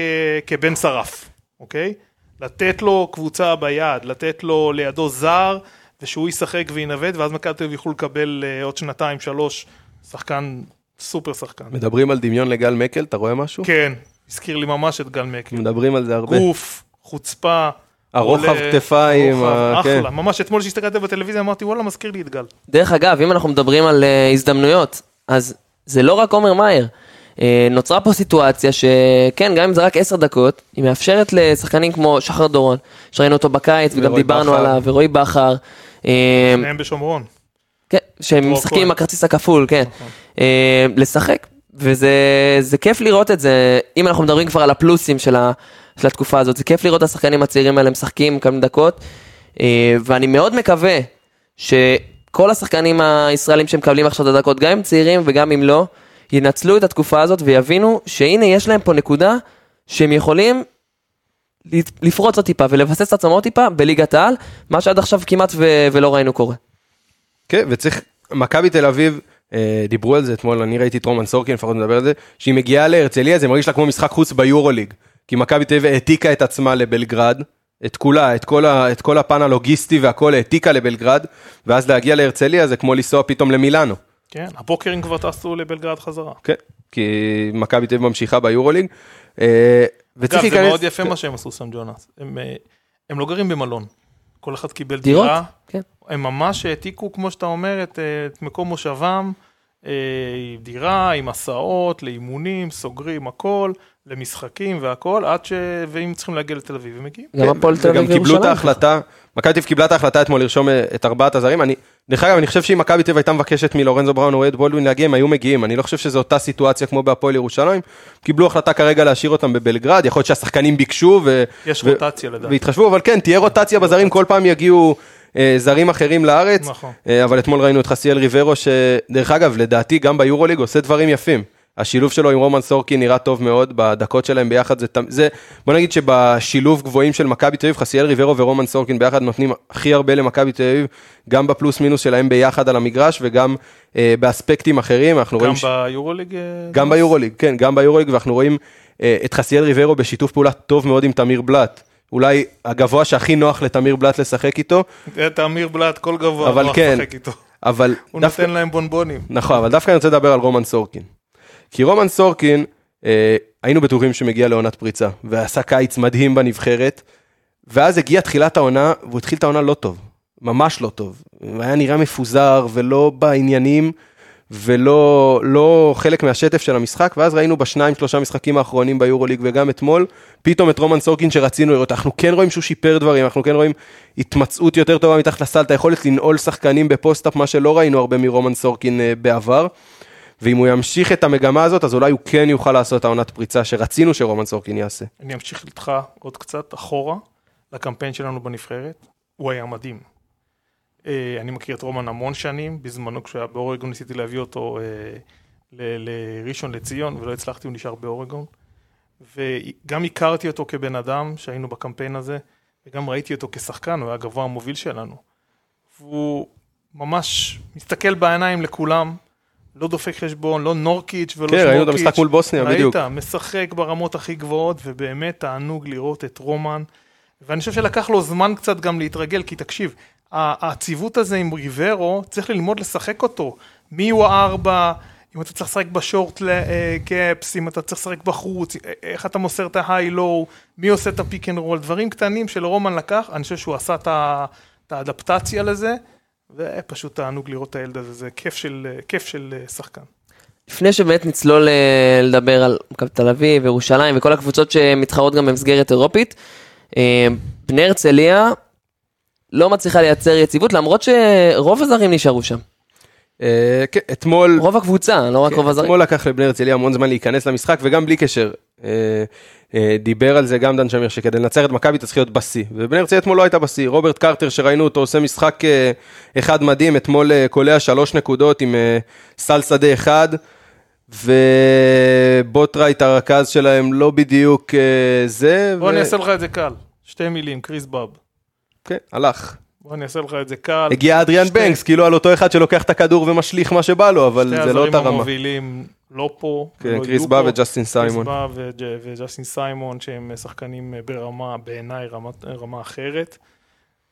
כבן שרף, אוקיי? לתת לו קבוצה ביד, לתת לו לידו זר, ושהוא ישחק וינווט, ואז מכבי תל אביב יוכלו לקבל אה, עוד שנתיים, שלוש, שחקן, סופר שחקן. מדברים על דמיון לגל מקל, אתה רואה משהו? כן, הזכיר לי ממש את גל מקל. מדברים על זה הרבה. גוף, חוצפה. הרוחב כתפיים, הרוחב, ה- אחלה. כן. ממש אתמול שהסתכלתי בטלוויזיה אמרתי וואלה מזכיר לי את גל. דרך אגב, אם אנחנו מדברים על אה, הזדמנויות, אז זה לא רק עומר מאייר. אה, נוצרה פה סיטואציה שכן, גם אם זה רק עשר דקות, היא מאפשרת לשחקנים כמו שחר דורון, שראינו אותו בקיץ וגם דיברנו. עליו, ורועי בכר. אה, שניהם בשומרון. כן, שהם משחקים. עם הכרטיס הכפול, כן. אה, לשחק, וזה זה כיף לראות את זה, אם אנחנו מדברים כבר על הפלוסים של, ה, של התקופה הזאת, זה כיף לראות את השחקנים הצעירים האלה משחקים כמה דקות, אה, ואני מאוד מקווה שכל השחקנים הישראלים שמקבלים עכשיו את הדקות, גם אם צעירים וגם אם לא, ינצלו את התקופה הזאת ויבינו שהנה יש להם פה נקודה שהם יכולים לפרוץ עוד טיפה ולבסס את עצמם עוד טיפה בליגת העל, מה שעד עכשיו כמעט ו- ולא ראינו קורה. כן, וצריך, מכבי תל אביב, אה, דיברו על זה אתמול, אני ראיתי את רומן סורקין, לפחות מדבר על זה, שהיא מגיעה להרצליה, זה מרגיש לה כמו משחק חוץ ביורוליג. כי מכבי תל אביב העתיקה את עצמה לבלגרד, את כולה, את כל, ה, את כל הפן הלוגיסטי והכל העתיקה לבלגרד, ואז להגיע להרצליה זה כמו לנסוע פתאום למילאנו. כן, הבוקר הם כבר טסו לבלגרד חזרה. כן, כי מכבי תל אביב ממשיכה ביורוליג. אה, אגב, זה להיכנס- מאוד יפה מה שהם עשו סן ג'ונס. הם, אה, הם לא גרים במלון. כל אחד קיבל דירות? דירה. כן. הם ממש העתיקו, כמו שאתה אומר, את, אה, את מקום מושבם, דירה עם הסעות, לאימונים, סוגרים הכל, למשחקים והכל, עד ש... ואם צריכים להגיע לתל אביב, הם מגיעים. גם הפועל תל וגם אביב קיבלו את. ההחלטה, מכבי תל אביב קיבלה את ההחלטה אתמול לרשום אה, את ארבעת הזרים. אני, דרך אגב, אני חושב שאם מכבי תל אביב הייתה מבקשת מלורנזו בראון או אוהד בולדווין להגיע, הם היו מגיעים. אני לא חושב שזו אותה סיטואציה כמו בהפועל ירושלים. קיבלו החלטה כרגע להשאיר אותם בבלגרד, יכול להיות שהשחקנים ביקשו ו... יש ו- רוטציה לדעתי. והתחשבו, אבל כן, תהיה רוטציה בזרים, כל פעם יגיעו אה, זרים אחרים לארץ. נכון. אה, אבל אתמול ראינו את חסיאל ריברו, שדרך אגב, לדעתי גם ביורוליג עושה דברים יפים. השילוב שלו עם רומן סורקין נראה טוב מאוד, בדקות שלהם ביחד זה, זה בוא נגיד שבשילוב גבוהים של מכבי תל אביב, חסיאל ריברו ורומן סורקין ביחד נותנים הכי הרבה למכבי תל אביב, גם בפלוס מינוס שלהם ביחד על המגרש וגם אה, באספקטים אחרים, אנחנו גם רואים... ש- ביורוליג? אה, גם דמאס? ביורוליג, כן, גם ביורוליג, ואנחנו רואים אה, את חסיאל ריברו בשיתוף פעולה טוב מאוד עם תמיר בלאט. אולי הגבוה שהכי נוח לתמיר בלאט לשחק איתו, את אמיר בלאט, כל גבוה, נוח כן. לשחק איתו. אבל הוא דווקא, נותן להם בונבונים. נכון, אבל דווקא אני רוצה לדבר על רומן סורקין. כי רומן סורקין, אה, היינו בטוחים שמגיע לעונת פריצה, ועשה קיץ מדהים בנבחרת, ואז הגיעה תחילת העונה, והוא התחיל את העונה לא טוב, ממש לא טוב. הוא היה נראה מפוזר ולא בעניינים, ולא לא חלק מהשטף של המשחק, ואז ראינו בשניים שלושה משחקים האחרונים ביורוליג וגם אתמול, פתאום את רומן סורקין שרצינו לראות, אנחנו כן רואים שהוא שיפר דברים, אנחנו כן רואים התמצאות יותר טובה מתחת לסל, את היכולת לנעול שחקנים ב post-up, מה שלא ראינו הרבה מרומן סורקין אה, בעבר. ואם הוא ימשיך את המגמה הזאת, אז אולי הוא כן יוכל לעשות את העונת פריצה שרצינו שרומן סורקין יעשה. אני אמשיך איתך עוד קצת אחורה, לקמפיין שלנו בנבחרת. הוא היה מדהים. אה, אני מכיר את רומן המון שנים, בזמנו כשהוא היה באורגון ניסיתי להביא אותו אה, לראשון לציון, ולא הצלחתי, הוא נשאר באורגון. וגם הכרתי אותו כבן אדם, שהיינו בקמפיין הזה, וגם ראיתי אותו כשחקן, הוא היה הגבוה המוביל שלנו. והוא ממש מסתכל בעיניים לכולם, לא דופק חשבון, לא נורקיץ' ולא כן, שמורקיץ'. ראינו את המשחק מול בוסניה, בדיוק. ראית, משחק ברמות הכי גבוהות, ובאמת תענוג לראות את רומן. ואני חושב שלקח לו זמן קצת גם להתרגל, כי תקשיב, הציוות הזה עם ריברו, צריך ללמוד לשחק אותו. מי הוא הארבע, אם אתה צריך לשחק ב short cuts, אם אתה צריך לשחק בחוץ, א- איך אתה מוסר את ה high-low, מי עושה את ה pick and roll, דברים קטנים שלרומן לקח, אני חושב שהוא עשה את האדפטציה לזה, ופשוט תענוג לראות את הילד הזה, זה כיף של, כיף של אה, שחקן. לפני שבאמת נצלול אה, לדבר על מכבי תל אביב, ירושלים וכל הקבוצות שמתחרות גם במסגרת אירופית, אה, בני הרצליה לא מצליחה לייצר יציבות למרות שרוב הזרים נשארו שם. כן, אתמול... רוב הקבוצה, לא רק רוב הזרים. אתמול לקח לבני הרצליה המון זמן להיכנס למשחק וגם בלי קשר. אה, דיבר על זה גם דן שמיר שכדי לנצח את מכבי אתה צריך להיות בשיא ובני הרצליה אתמול לא הייתה בשיא רוברט קרטר שראינו אותו עושה משחק אה, אחד מדהים אתמול אה, קולע שלוש נקודות עם סל שדה אחד ובוטרייט הרכז שלהם לא בדיוק זה. בוא ו- אני אעשה לך את זה קל, שתי מילים, קריס באב. כן, הלך. בוא אני אעשה לך את זה קל. הגיע אדריאן שתי- בנקס כאילו על אותו אחד שלוקח את הכדור ומשליך מה שבא לו אבל שתי זה לא אותה הזרים רמה. המובילים לא פה. כן, ולא קריס באב. וג'סטין סיימון. קריס באב וג'- וג'סטין סיימון שהם שחקנים ברמה, בעיניי רמת- רמה אחרת.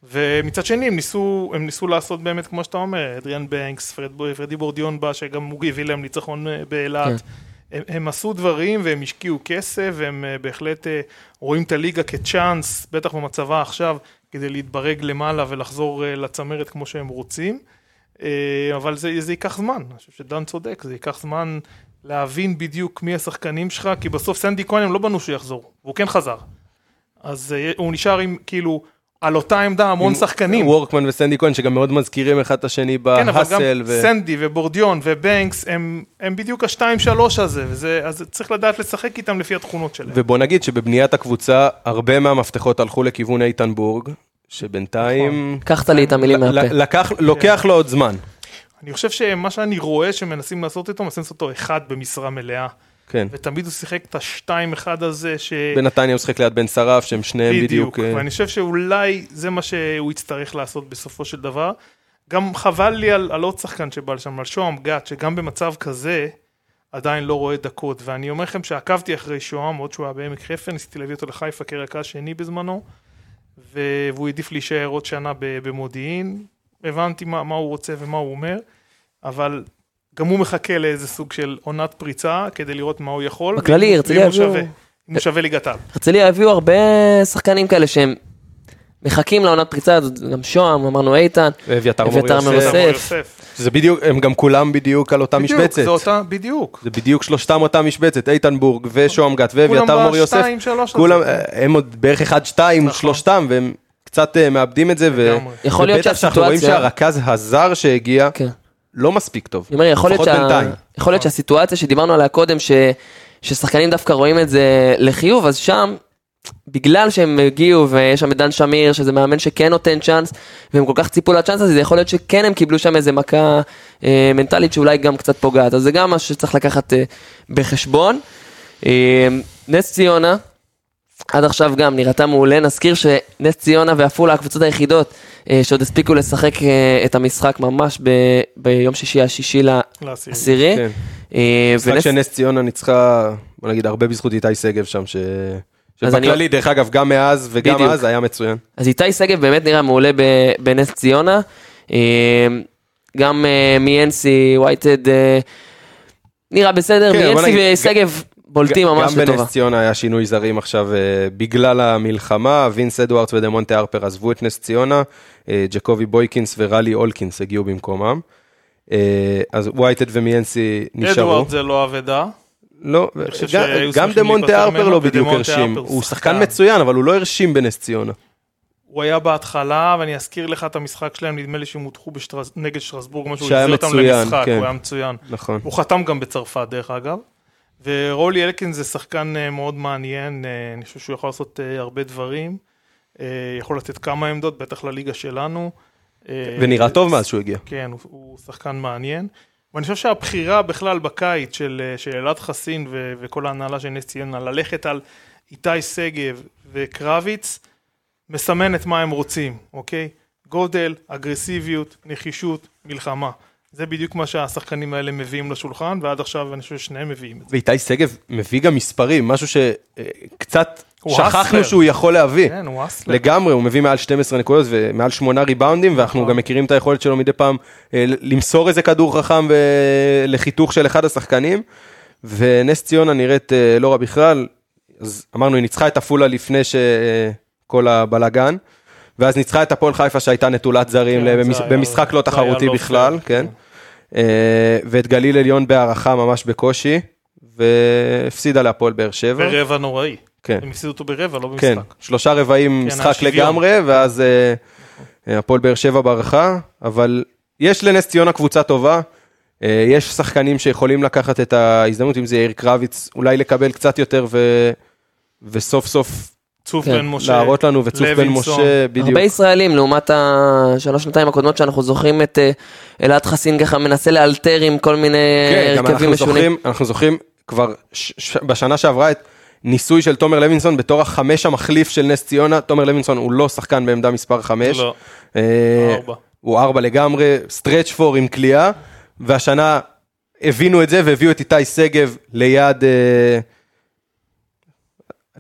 ומצד שני הם ניסו, הם ניסו לעשות באמת כמו שאתה אומר, אדריאן בנקס, פרד, פרדי בורדיון בא שגם הוא הביא להם ניצחון אה, באילת. כן. הם, הם עשו דברים והם השקיעו כסף והם אה, בהחלט אה, רואים את הליגה כצ'אנס, בטח במצבה עכשיו, כדי להתברג למעלה ולחזור אה, לצמרת כמו שהם רוצים. אה, אבל זה, זה ייקח זמן, אני חושב שדן צודק, זה ייקח זמן להבין בדיוק מי השחקנים שלך, כי בסוף סנדי כהן הם לא בנו שהוא יחזור, והוא כן חזר. אז אה, הוא נשאר עם, כאילו, על אותה עמדה המון שחקנים. וורקמן וסנדי כהן שגם מאוד מזכירים אחד את השני כן, אבל גם בהאסל. ו- סנדי ובורדיון ובנקס הם, הם בדיוק השתיים שלוש הזה, וזה, אז צריך לדעת לשחק איתם לפי התכונות שלהם. ובוא נגיד שבבניית הקבוצה הרבה מהמפתחות הלכו לכיוון איתן בורג, שבינתיים קחת לי את המילים מהפה. לקח, לוקח לו עוד זמן. אני חושב שמה שאני רואה שמנסים לעשות איתו, מנסים לעשות אותו אחד במשרה מלאה. כן. ותמיד הוא שיחק את השתיים אחד הזה, ש... בנתניה הוא שיחק ליד בן שרף שהם שניהם בדיוק. בדיוק, אה, ואני חושב שאולי זה מה שהוא יצטרך לעשות בסופו של דבר. גם חבל לי על, על עוד שחקן שבא לשם, על שוהם גת, שגם במצב כזה עדיין לא רואה דקות. ואני אומר לכם שעקבתי אחרי שוהם, עוד שהוא היה בעמק חפר, ניסיתי להביא אותו לחיפה כרכז שני בזמנו, והוא העדיף להישאר עוד שנה במודיעין. הבנתי מה, מה הוא רוצה ומה הוא אומר, אבל גם הוא מחכה לאיזה סוג של עונת פריצה, כדי לראות מה הוא יכול. בכללי, הרצליה הביאו- שווה, אם הוא שווה ליגת העל. הרצליה הביאו הרבה שחקנים כאלה שהם מחכים לעונת פריצה הזאת, גם שוהם, אמרנו איתן, ואביתר מור אביתר מור יוסף. זה בדיוק, הם גם כולם בדיוק על אותה בדיוק, משבצת. זה אותה, בדיוק. זה בדיוק שלושתם אותה משבצת, איתן בורג ושוהם גת ואביתר מור יוסף. בשתיים, שלוש כולם, הם עוד בערך אחד, שתיים, נכון. שלושתם, והם קצת אה, מאבדים את זה. ו- לגמרי. יכול להיות ובטח שאנחנו רואים שהרכז הזר שהגיע, כן. לא מספיק טוב. לפחות שה... בינתיים. יכול להיות שהסיטואציה שדיברנו עליה קודם, ש... ששחקנים דווקא רואים את זה לחיוב, אז שם בגלל שהם הגיעו ויש שם את דן שמיר, שזה מאמן שכן נותן צ'אנס, והם כל כך ציפו לצ'אנס הזה, זה יכול להיות שכן הם קיבלו שם איזה מכה אה, מנטלית שאולי גם קצת פוגעת, אז זה גם משהו שצריך לקחת אה, בחשבון. אה, נס ציונה, עד עכשיו גם נראתה מעולה, נזכיר שנס ציונה ועפולה הקבוצות היחידות אה, שעוד הספיקו לשחק אה, את המשחק ממש ב, ביום שישי השישי לעשירי. כן. אה, משחק ונס- שנס ציונה ניצחה, בוא נגיד, הרבה בזכות איתי שגב שם, ש... אז אני- שבכללי, דרך אגב, גם מאז וגם בדיוק. אז היה מצוין. אז איתי שגב באמת נראה מעולה ב- בנס ציונה. גם מיאנסי, וייטד, אה, נראה בסדר, כן, מיאנסי ושגב בולטים גם- ממש גם לטובה. בנס ציונה היה שינוי זרים עכשיו אה, בגלל המלחמה, וינס אדוארדס ודמונטה הרפר עזבו את נס ציונה, אה, ג'קובי בויקינס וראלי אולקינס הגיעו במקומם. אה, אז וייטד ומיאנסי נשארו. אדוארד זה לא אבדה. לא, גם- גם דמונטה הרפר ממנו, לא בדיוק הרשים. הוא שחקן. מצוין, אבל הוא לא הרשים בנס ציונה. הוא היה בהתחלה, ואני אזכיר לך את המשחק שלהם, נדמה לי שהם הודחו בשטרס- נגד שטרסבורג, משהו, שהיה החזיר אותם מצוין, למשחק, כן. הוא היה מצוין. נכון. הוא חתם גם בצרפת, דרך אגב. ורולי אלקין זה שחקן אה, מאוד מעניין, אה, אני חושב שהוא יכול לעשות אה, הרבה דברים. יכול לתת כמה עמדות, בטח לליגה שלנו. אה, ונראה טוב מאז שהוא הגיע. כן, הוא, הוא שחקן מעניין. ואני חושב שהבחירה בכלל בקיץ של, של אלעד חסין ו, וכל ההנהלה של נס ציונה, ללכת על איתי שגב וקרביץ, מסמנת מה הם רוצים, אוקיי? גודל, אגרסיביות, נחישות, מלחמה. זה בדיוק מה שהשחקנים האלה מביאים לשולחן, ועד עכשיו אני חושב ששניהם מביאים את זה. ואיתי שגב מביא גם מספרים, משהו שקצת שכחנו הסלר. שהוא יכול להביא. כן, הוא אסלר. לגמרי, הוא מביא מעל 12 נקודות ומעל 8 ריבאונדים, ואנחנו נכון. גם מכירים את היכולת שלו מדי פעם אה, למסור איזה כדור חכם לחיתוך של אחד השחקנים. ונס ציונה נראית אה, לא רע בכלל, אז אמרנו, היא ניצחה את עפולה לפני שכל הבלגן, ואז ניצחה את הפועל חיפה שהייתה נטולת זרים כן, היה- במשחק לא תחרותי לא בכלל, כן. כן. אה, ואת גליל עליון בהערכה ממש בקושי, והפסידה להפועל באר שבע. ברבע נוראי. כן. הם הפסידו אותו ברבע, לא כן, במשחק. שלושה רבעים כן, משחק היה שוויון. לגמרי, ואז אה, אה, הפועל באר שבע ברחה, אבל יש לנס ציונה קבוצה טובה, יש שחקנים שיכולים לקחת את ההזדמנות, אם זה יאיר קרביץ, אולי לקבל קצת יותר, ו... וסוף סוף צוף כן, בן משה. להראות לנו, וצוף בן לוינסון. משה, בדיוק. הרבה ישראלים לעומת השלוש שנתיים הקודמות שאנחנו זוכרים את אה, אלעד חסין ככה מנסה לאלתר עם כל מיני כן, גם הרכבים אנחנו משונים. זוכרים, אנחנו זוכרים כבר ש... ש... בשנה שעברה את ניסוי של תומר לוינסון בתור החמש המחליף של נס ציונה, תומר לוינסון הוא לא שחקן בעמדה מספר חמש. לא, אה, ארבע. הוא ארבע לגמרי, stretch four עם קליעה, והשנה הבינו את זה והביאו את איתי שגב ליד, אה,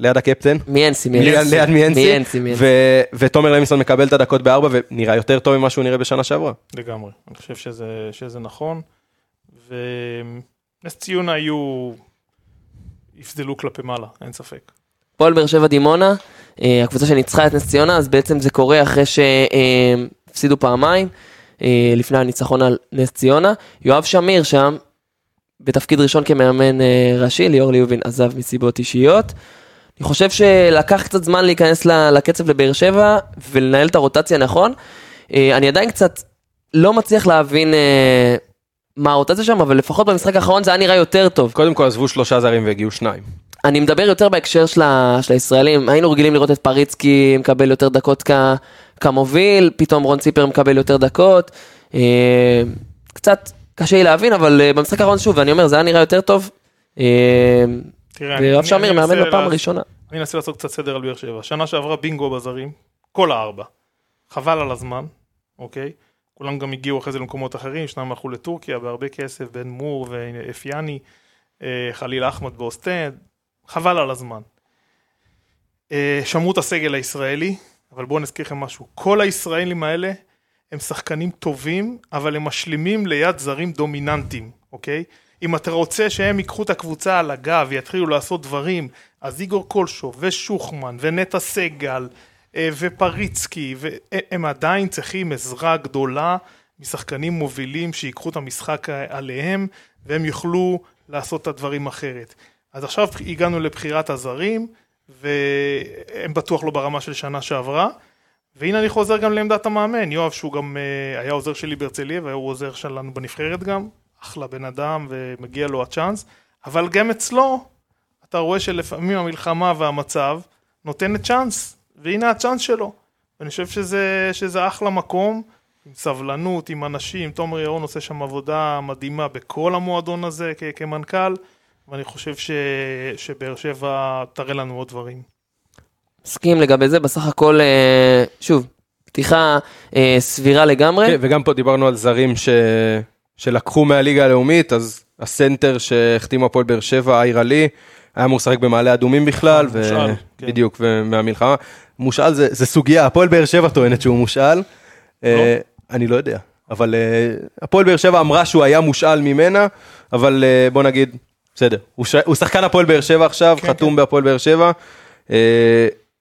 ליד הקפטן. מיאנסי, מיאנסי. ליד מיאנסי, מיאנסי, מיאנסי. ו- ותומר לוינסון מקבל את הדקות בארבע ונראה יותר טוב ממה שהוא נראה בשנה שעברה. לגמרי. אני חושב שזה, שזה נכון. ונס ציונה היו... יפזלו כלפי מעלה, אין ספק. הפועל באר שבע דימונה, אה, הקבוצה שניצחה את נס ציונה, אז בעצם זה קורה אחרי שהפסידו פעמיים, אה, לפני הניצחון על נס ציונה. יואב שמיר שם, בתפקיד ראשון כמאמן אה, ראשי, ליאור ליובין עזב מסיבות אישיות. אני חושב שלקח קצת זמן להיכנס לקצב לבאר שבע ולנהל את הרוטציה נכון. אה, אני עדיין קצת לא מצליח להבין אה, מה הרוטציה שם, אבל לפחות במשחק האחרון זה היה נראה יותר טוב. קודם כל עזבו שלושה זרים והגיעו שניים. אני מדבר יותר בהקשר של, ה, של הישראלים, היינו רגילים לראות את פריצקי מקבל יותר דקות כ, כמוביל, פתאום רון ציפר מקבל יותר דקות, אה, קצת קשה לי להבין, אבל במשחק האחרון שוב, אני אומר, זה היה נראה יותר טוב, ויואב שמיר מאמן בפעם הראשונה. אני אנסה לעשות קצת סדר על באר שבע. שנה שעברה בינגו בזרים, כל הארבע. חבל על הזמן, אוקיי? כולם גם הגיעו אחרי זה למקומות אחרים, שניים הלכו לטורקיה בהרבה כסף, בן מור ואפיאני, אה, חליל אחמד באוסטנד, חבל על הזמן. אה, שמרו את הסגל הישראלי, אבל בואו נזכיר לכם משהו. כל הישראלים האלה הם שחקנים טובים, אבל הם משלימים ליד זרים דומיננטיים, אוקיי? אם אתה רוצה שהם ייקחו את הקבוצה על הגב ויתחילו לעשות דברים, אז איגור קולשו ושוחמן ונטע סגל אה, ופריצקי, הם עדיין צריכים עזרה גדולה משחקנים מובילים שיקחו את המשחק עליהם והם יוכלו לעשות את הדברים אחרת. אז עכשיו הגענו לבחירת הזרים והם בטוח לא ברמה של שנה שעברה. והנה אני חוזר גם לעמדת המאמן, יואב שהוא גם uh, היה עוזר שלי בהרצליה והוא עוזר שלנו בנבחרת גם, אחלה בן אדם ומגיע לו הצ'אנס, אבל גם אצלו אתה רואה שלפעמים המלחמה והמצב נותנת צ'אנס, והנה הצ'אנס שלו. ואני חושב שזה, שזה אחלה מקום, עם סבלנות, עם אנשים, תומר ירון עושה שם עבודה מדהימה בכל המועדון הזה כ- כמנכ"ל, ואני חושב ש, שבאר שבע תראה לנו עוד דברים. מסכים לגבי זה, בסך הכל, אה, שוב, פתיחה אה, סבירה לגמרי. כן, וגם פה דיברנו על זרים ש... שלקחו מהליגה הלאומית, אז הסנטר שהחתים הפועל באר שבע, איירה לי, היה אמור לשחק במעלה אדומים בכלל, ו... מושאל, כן. בדיוק, ומהמלחמה. מושאל זה, זה סוגיה, הפועל באר שבע טוענת שהוא מושאל. אה, אני לא יודע, אבל אה, הפועל באר שבע אמרה שהוא היה מושאל ממנה, אבל אה, בוא נגיד, בסדר, הוא, ש... הוא שחקן הפועל באר שבע עכשיו, כן, חתום בהפועל באר שבע.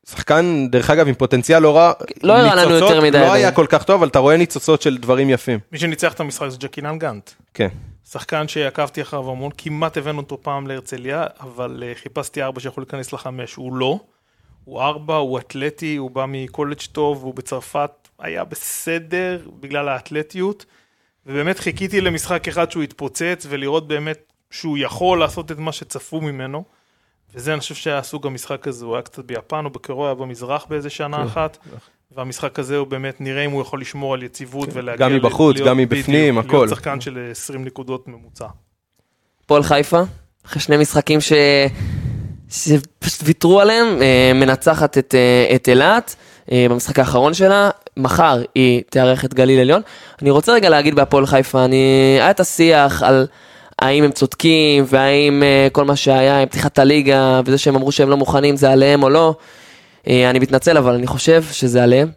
אה, שחקן, דרך אגב, עם פוטנציאל לא רע. לא הראה לנו יותר מדי לא היה. כל כך טוב, אבל אתה רואה ניצוצות של דברים יפים. מי שניצח את המשחק זה ג'קינן גאנט. כן. שחקן שעקבתי אחריו המון, כמעט הבאנו אותו פעם להרצליה, אבל uh, חיפשתי ארבע שיכול להיכנס לחמש, הוא לא. הוא ארבע, הוא אתלטי, הוא בא מקולג' טוב, הוא בצרפת היה בסדר בגלל האתלטיות, ובאמת חיכיתי למשחק אחד שהוא יתפוצץ, ולראות באמת שהוא יכול לעשות את מה שצפו ממנו. וזה אני חושב שהיה סוג המשחק הזה, הוא היה קצת ביפן או בקוריאה במזרח באיזה שנה אחת, והמשחק הזה הוא באמת, נראה אם הוא יכול לשמור על יציבות ולהגיע... גם מבחוץ, גם מבפנים, הכל. להיות שחקן של 20 נקודות ממוצע. הפועל חיפה, אחרי שני משחקים ש... שפשוט ויתרו עליהם, אה, מנצחת את, אה, את אילת אה, במשחק האחרון שלה, מחר היא תארח את גליל עליון. אני רוצה רגע להגיד בהפועל חיפה, אני... היה את השיח על האם הם צודקים, והאם אה, כל מה שהיה עם פתיחת הליגה, וזה שהם אמרו שהם לא מוכנים זה עליהם או לא. אה, אני מתנצל, אבל אני חושב שזה עליהם,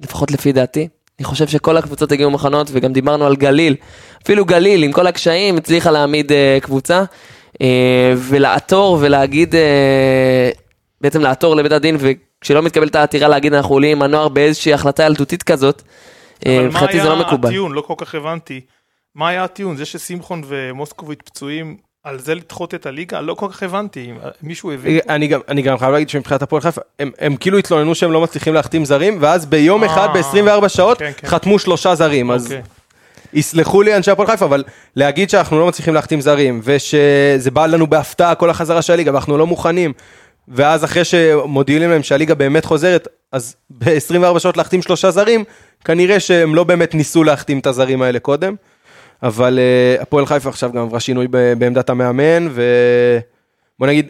לפחות לפי דעתי. אני חושב שכל הקבוצות הגיעו מוכנות, וגם דיברנו על גליל. אפילו גליל, עם כל הקשיים, הצליחה להעמיד אה, קבוצה, ולעתור ולהגיד, בעצם לעתור לבית הדין, וכשלא מתקבלת העתירה להגיד אנחנו עולים עם הנוער באיזושהי החלטה ילדותית כזאת, אבל מה מבחינתי זה לא היה מקובל. הטיעון? לא כל כך הבנתי. מה היה הטיעון? זה ששמחון ומוסקוביץ' פצועים, על זה לדחות את הליגה? לא כל כך הבנתי. מישהו הבין? אני גם, אני גם חייב להגיד שמבחינת הפועל חיפה, הם, הם כאילו התלוננו שהם לא מצליחים להחתים זרים, ואז ביום אה, אחד, ב-24 שעות, כן, כן. חתמו שלושה זרים. אז אוקיי. יסלחו לי אנשי הפועל חיפה, אבל להגיד שאנחנו לא מצליחים להחתים זרים, ושזה בא לנו בהפתעה כל החזרה של הליגה, ואנחנו לא מוכנים, ואז אחרי שמודיעים להם שהליגה באמת חוזרת, אז ב-24 שעות להחתים שלושה זרים, כנראה שהם לא באמת ניסו להחתים את הזרים האלה קודם. אבל uh, הפועל חיפה עכשיו גם עברה שינוי ב- בעמדת המאמן, ובוא נגיד,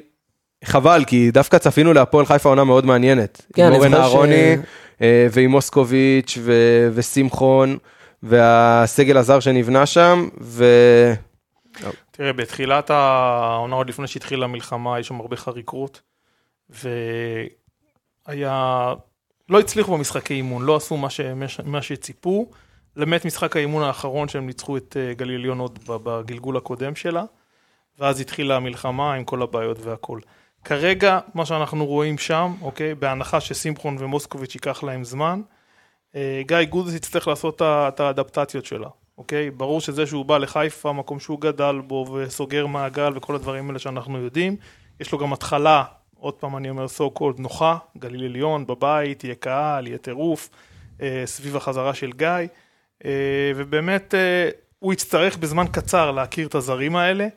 חבל, כי דווקא צפינו להפועל חיפה עונה מאוד מעניינת. כן, עם אורן זוכר ש- אהרוני, אה, ועם מוסקוביץ' ו- ושמחון, והסגל הזר שנבנה שם, ו... תראה, בתחילת העונה, עוד לפני שהתחילה המלחמה, יש שם הרבה חריקרות, והיה... לא הצליחו במשחקי אימון, לא עשו מה, ש... מה שציפו, למעט משחק האימון האחרון שהם ניצחו את אה, גליל עליון עוד בגלגול הקודם שלה, ואז התחילה המלחמה עם כל הבעיות והכל. כרגע, מה שאנחנו רואים שם, אוקיי, בהנחה ששמחון ומוסקוביץ' ייקח להם זמן, אה, גיא גודס יצטרך לעשות את האדפטציות שלה, אוקיי? ברור שזה שהוא בא לחיפה, מקום שהוא גדל בו וסוגר מעגל וכל הדברים האלה שאנחנו יודעים, יש לו גם התחלה, עוד פעם אני אומר so called נוחה, גליל עליון בבית, יהיה קהל, יהיה טירוף, אה, סביב החזרה של גיא, ובאמת אה, הוא יצטרך בזמן קצר להכיר את הזרים האלה.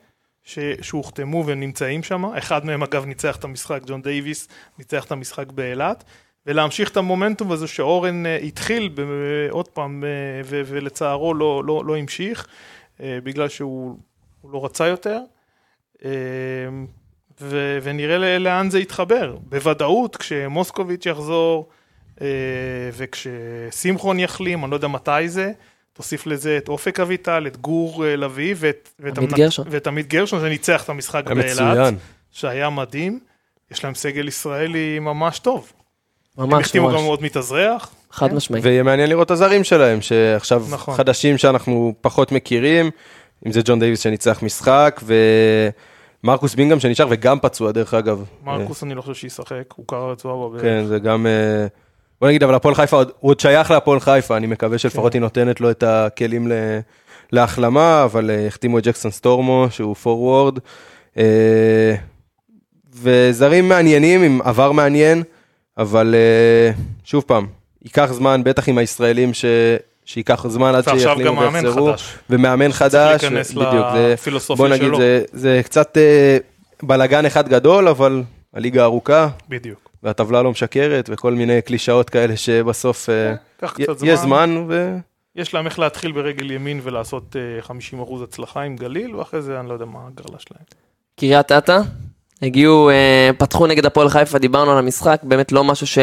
ש- שהוחתמו ונמצאים שם, אחד מהם אגב ניצח את המשחק, ג'ון דייוויס ניצח את המשחק באילת, ולהמשיך את המומנטום הזה שאורן אה, התחיל ב- עוד פעם, אה, ו- ולצערו לא, לא, לא המשיך, אה, בגלל שהוא הוא לא רצה יותר, אה, ו- ונראה לאן זה יתחבר. בוודאות, כשמוסקוביץ' יחזור, אה, וכששמחון יחלים, אני לא יודע מתי זה, תוסיף לזה את אופק אביטל, את גור אה, לביא ואת, ואת, עמית המנ- גרשון. ואת עמית גרשון שניצח את המשחק באילת. שהיה מדהים. יש להם סגל ישראלי ממש טוב. הם ממש החתימו ממש, גם עוד מתאזרח. חד משמעית. ויהיה מעניין לראות את הזרים שלהם, שעכשיו נכון. חדשים שאנחנו פחות מכירים, אם זה ג'ון דייוויס שניצח משחק, ומרקוס בינגהם שנשאר וגם פצוע דרך אגב. מרקוס אני לא חושב שישחק, הוא קרע רצועה בברך. כן, זה גם... אה, בוא נגיד, אבל הפועל חיפה, הוא עוד שייך להפועל חיפה, אני מקווה שלפחות כן. היא נותנת לו את הכלים להחלמה, אבל אה, החתימו את ג'קסון סטורמו, שהוא פורוורד. אה, וזרים מעניינים, עם עבר מעניין, אבל אה, שוב פעם, ייקח זמן, בטח עם הישראלים, ש... שייקח זמן עד שיחלימו ויחזרו. חדש. ומאמן חדש, בדיוק, זה, בוא נגיד, שלו. זה, זה קצת בלאגן אחד גדול, אבל הליגה ארוכה, בדיוק. והטבלה לא משקרת, וכל מיני קלישאות כאלה שבסוף אה, קצת יש זמן. ו... יש להם איך להתחיל ברגל ימין ולעשות אה, 50% הצלחה עם גליל, ואחרי זה אני לא יודע מה הגרלה שלהם. קריית אתא, הגיעו, אה, פתחו נגד הפועל חיפה, דיברנו על המשחק, באמת לא משהו ש,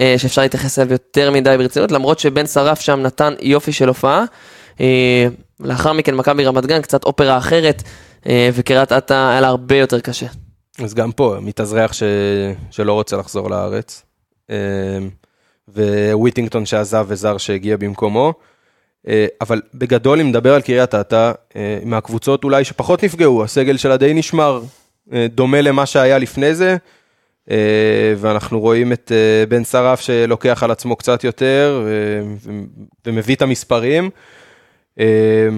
אה, שאפשר להתייחס אליו יותר מדי ברצינות, למרות שבן שרף שם נתן יופי של הופעה. אה, לאחר מכן מכבי רמת גן, קצת אופרה אחרת, אה, וקריית אתא היה לה הרבה יותר קשה. אז גם פה, מתאזרח ש... שלא רוצה לחזור לארץ. אה, וויטינגטון שעזב וזר שהגיע במקומו. אה, אבל בגדול, אם נדבר על קריית אתא, אה, מהקבוצות אולי שפחות נפגעו, הסגל שלה די נשמר, אה, דומה למה שהיה לפני זה. אה, ואנחנו רואים את אה, בן שרף שלוקח על עצמו קצת יותר אה, ומביא את המספרים. אה,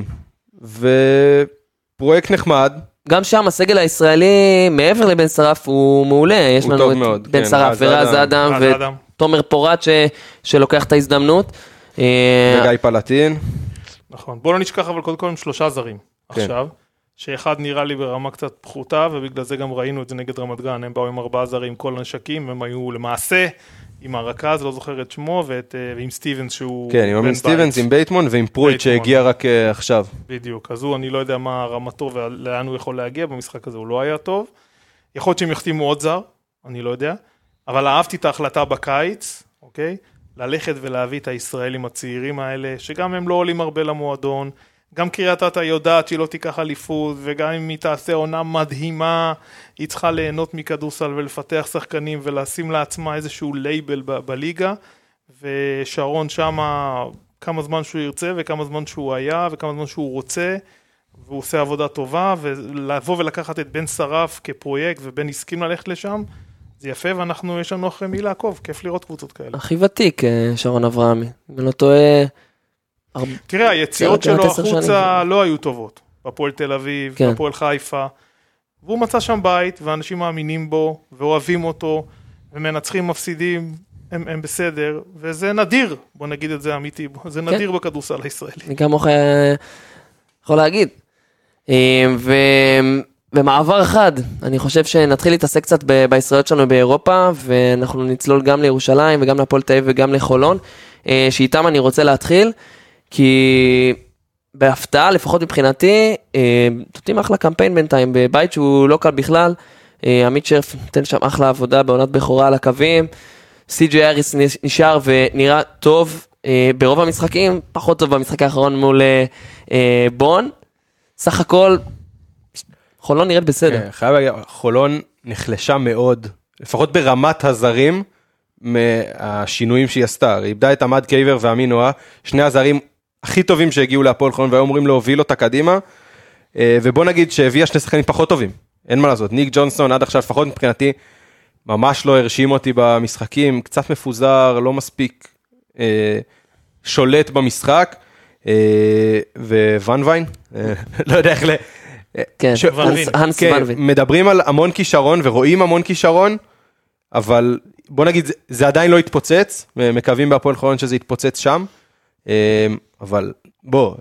ופרויקט נחמד, גם שם הסגל הישראלי, מעבר לבן שרף, הוא מעולה. יש הוא לנו טוב את מאוד, בן כן, שרף רז ורז אדם. ותומר פורט ש... שלוקח את ההזדמנות. אה, וגיא פלטין. נכון. בוא לא נשכח אבל קודם כל עם שלושה זרים כן. עכשיו, שאחד נראה לי ברמה קצת פחותה, ובגלל זה גם ראינו את זה נגד רמת גן, הם באו עם ארבעה זרים, כל הנשקים, הם היו למעשה עם הרכז, לא זוכר את שמו, ואת, אה, ועם סטיבנס שהוא... כן, עם. סטיבנס, עם בייטמון ועם פרויט. שהגיע רק אה, עכשיו. בדיוק, אז הוא, אני לא יודע מה רמתו ולאן הוא יכול להגיע, במשחק הזה הוא לא היה טוב. יכול להיות שהם יחתימו עוד זר, אני לא יודע, אבל אהבתי את ההחלטה בקיץ, אוקיי? ללכת ולהביא את הישראלים הצעירים האלה, שגם הם לא עולים הרבה למועדון, גם קריית אתא יודעת שהיא לא תיקח אליפות, וגם אם היא תעשה עונה מדהימה, היא צריכה ליהנות מכדורסל ולפתח שחקנים ולשים לעצמה איזשהו לייבל ב- בליגה, ושרון שמה כמה זמן שהוא ירצה וכמה זמן שהוא היה וכמה זמן שהוא רוצה, והוא עושה עבודה טובה, ולבוא ולקחת את בן שרף כפרויקט ובן הסכים ללכת לשם, זה יפה ואנחנו, יש לנו אחרי מי לעקוב, כיף לראות קבוצות כאלה. הכי ותיק, אה, שרון אברהמי. אם אני לא טועה, תראה, היציאות זה רק שלו החוצה. לא היו טובות. בהפועל תל אביב, כן. בהפועל חיפה. והוא מצא שם בית, ואנשים מאמינים בו, ואוהבים אותו, ומנצחים, מפסידים, הם, הם בסדר, וזה נדיר, בוא נגיד את זה אמיתי, זה כן. נדיר בכדורסל הישראלי. אני גם יכול, יכול להגיד. אה, ו... במעבר אחד, אני חושב שנתחיל להתעסק קצת ב- בישראליות שלנו באירופה, ואנחנו נצלול גם לירושלים וגם להפועל תל אביב וגם לחולון, אה, שאיתם אני רוצה להתחיל, כי בהפתעה, לפחות מבחינתי, אה, נותנים אחלה קמפיין בינתיים, בבית שהוא לא קל בכלל. אה, עמית שרף נותן שם אחלה עבודה בעונת בכורה על הקווים. סי.ג'י אריס נשאר ונראה טוב אה, ברוב המשחקים, פחות טוב במשחק האחרון מול בון. סך הכל, חולון נראית בסדר. כן, חייב להגיד, חולון נחלשה מאוד, לפחות ברמת הזרים, מהשינויים שהיא עשתה. היא איבדה את עמד קייבר ואמין נועה, שני הזרים הכי טובים שהגיעו להפועל חולון והיו אמורים להוביל אותה קדימה. אה, ובוא נגיד שהביאה שני שחקנים פחות טובים, אין מה לעשות. ניק ג'ונסון עד עכשיו, לפחות מבחינתי, ממש לא הרשים אותי במשחקים, קצת מפוזר, לא מספיק אה, שולט במשחק. אה, וואן ויין, לא יודע איך ל... כן, ש- הנס- ונבין. הנס כן. מדברים על המון כישרון ורואים המון כישרון, אבל בוא נגיד, זה, עדיין לא התפוצץ, מקווים בהפועל חולון שזה יתפוצץ שם, אבל בוא,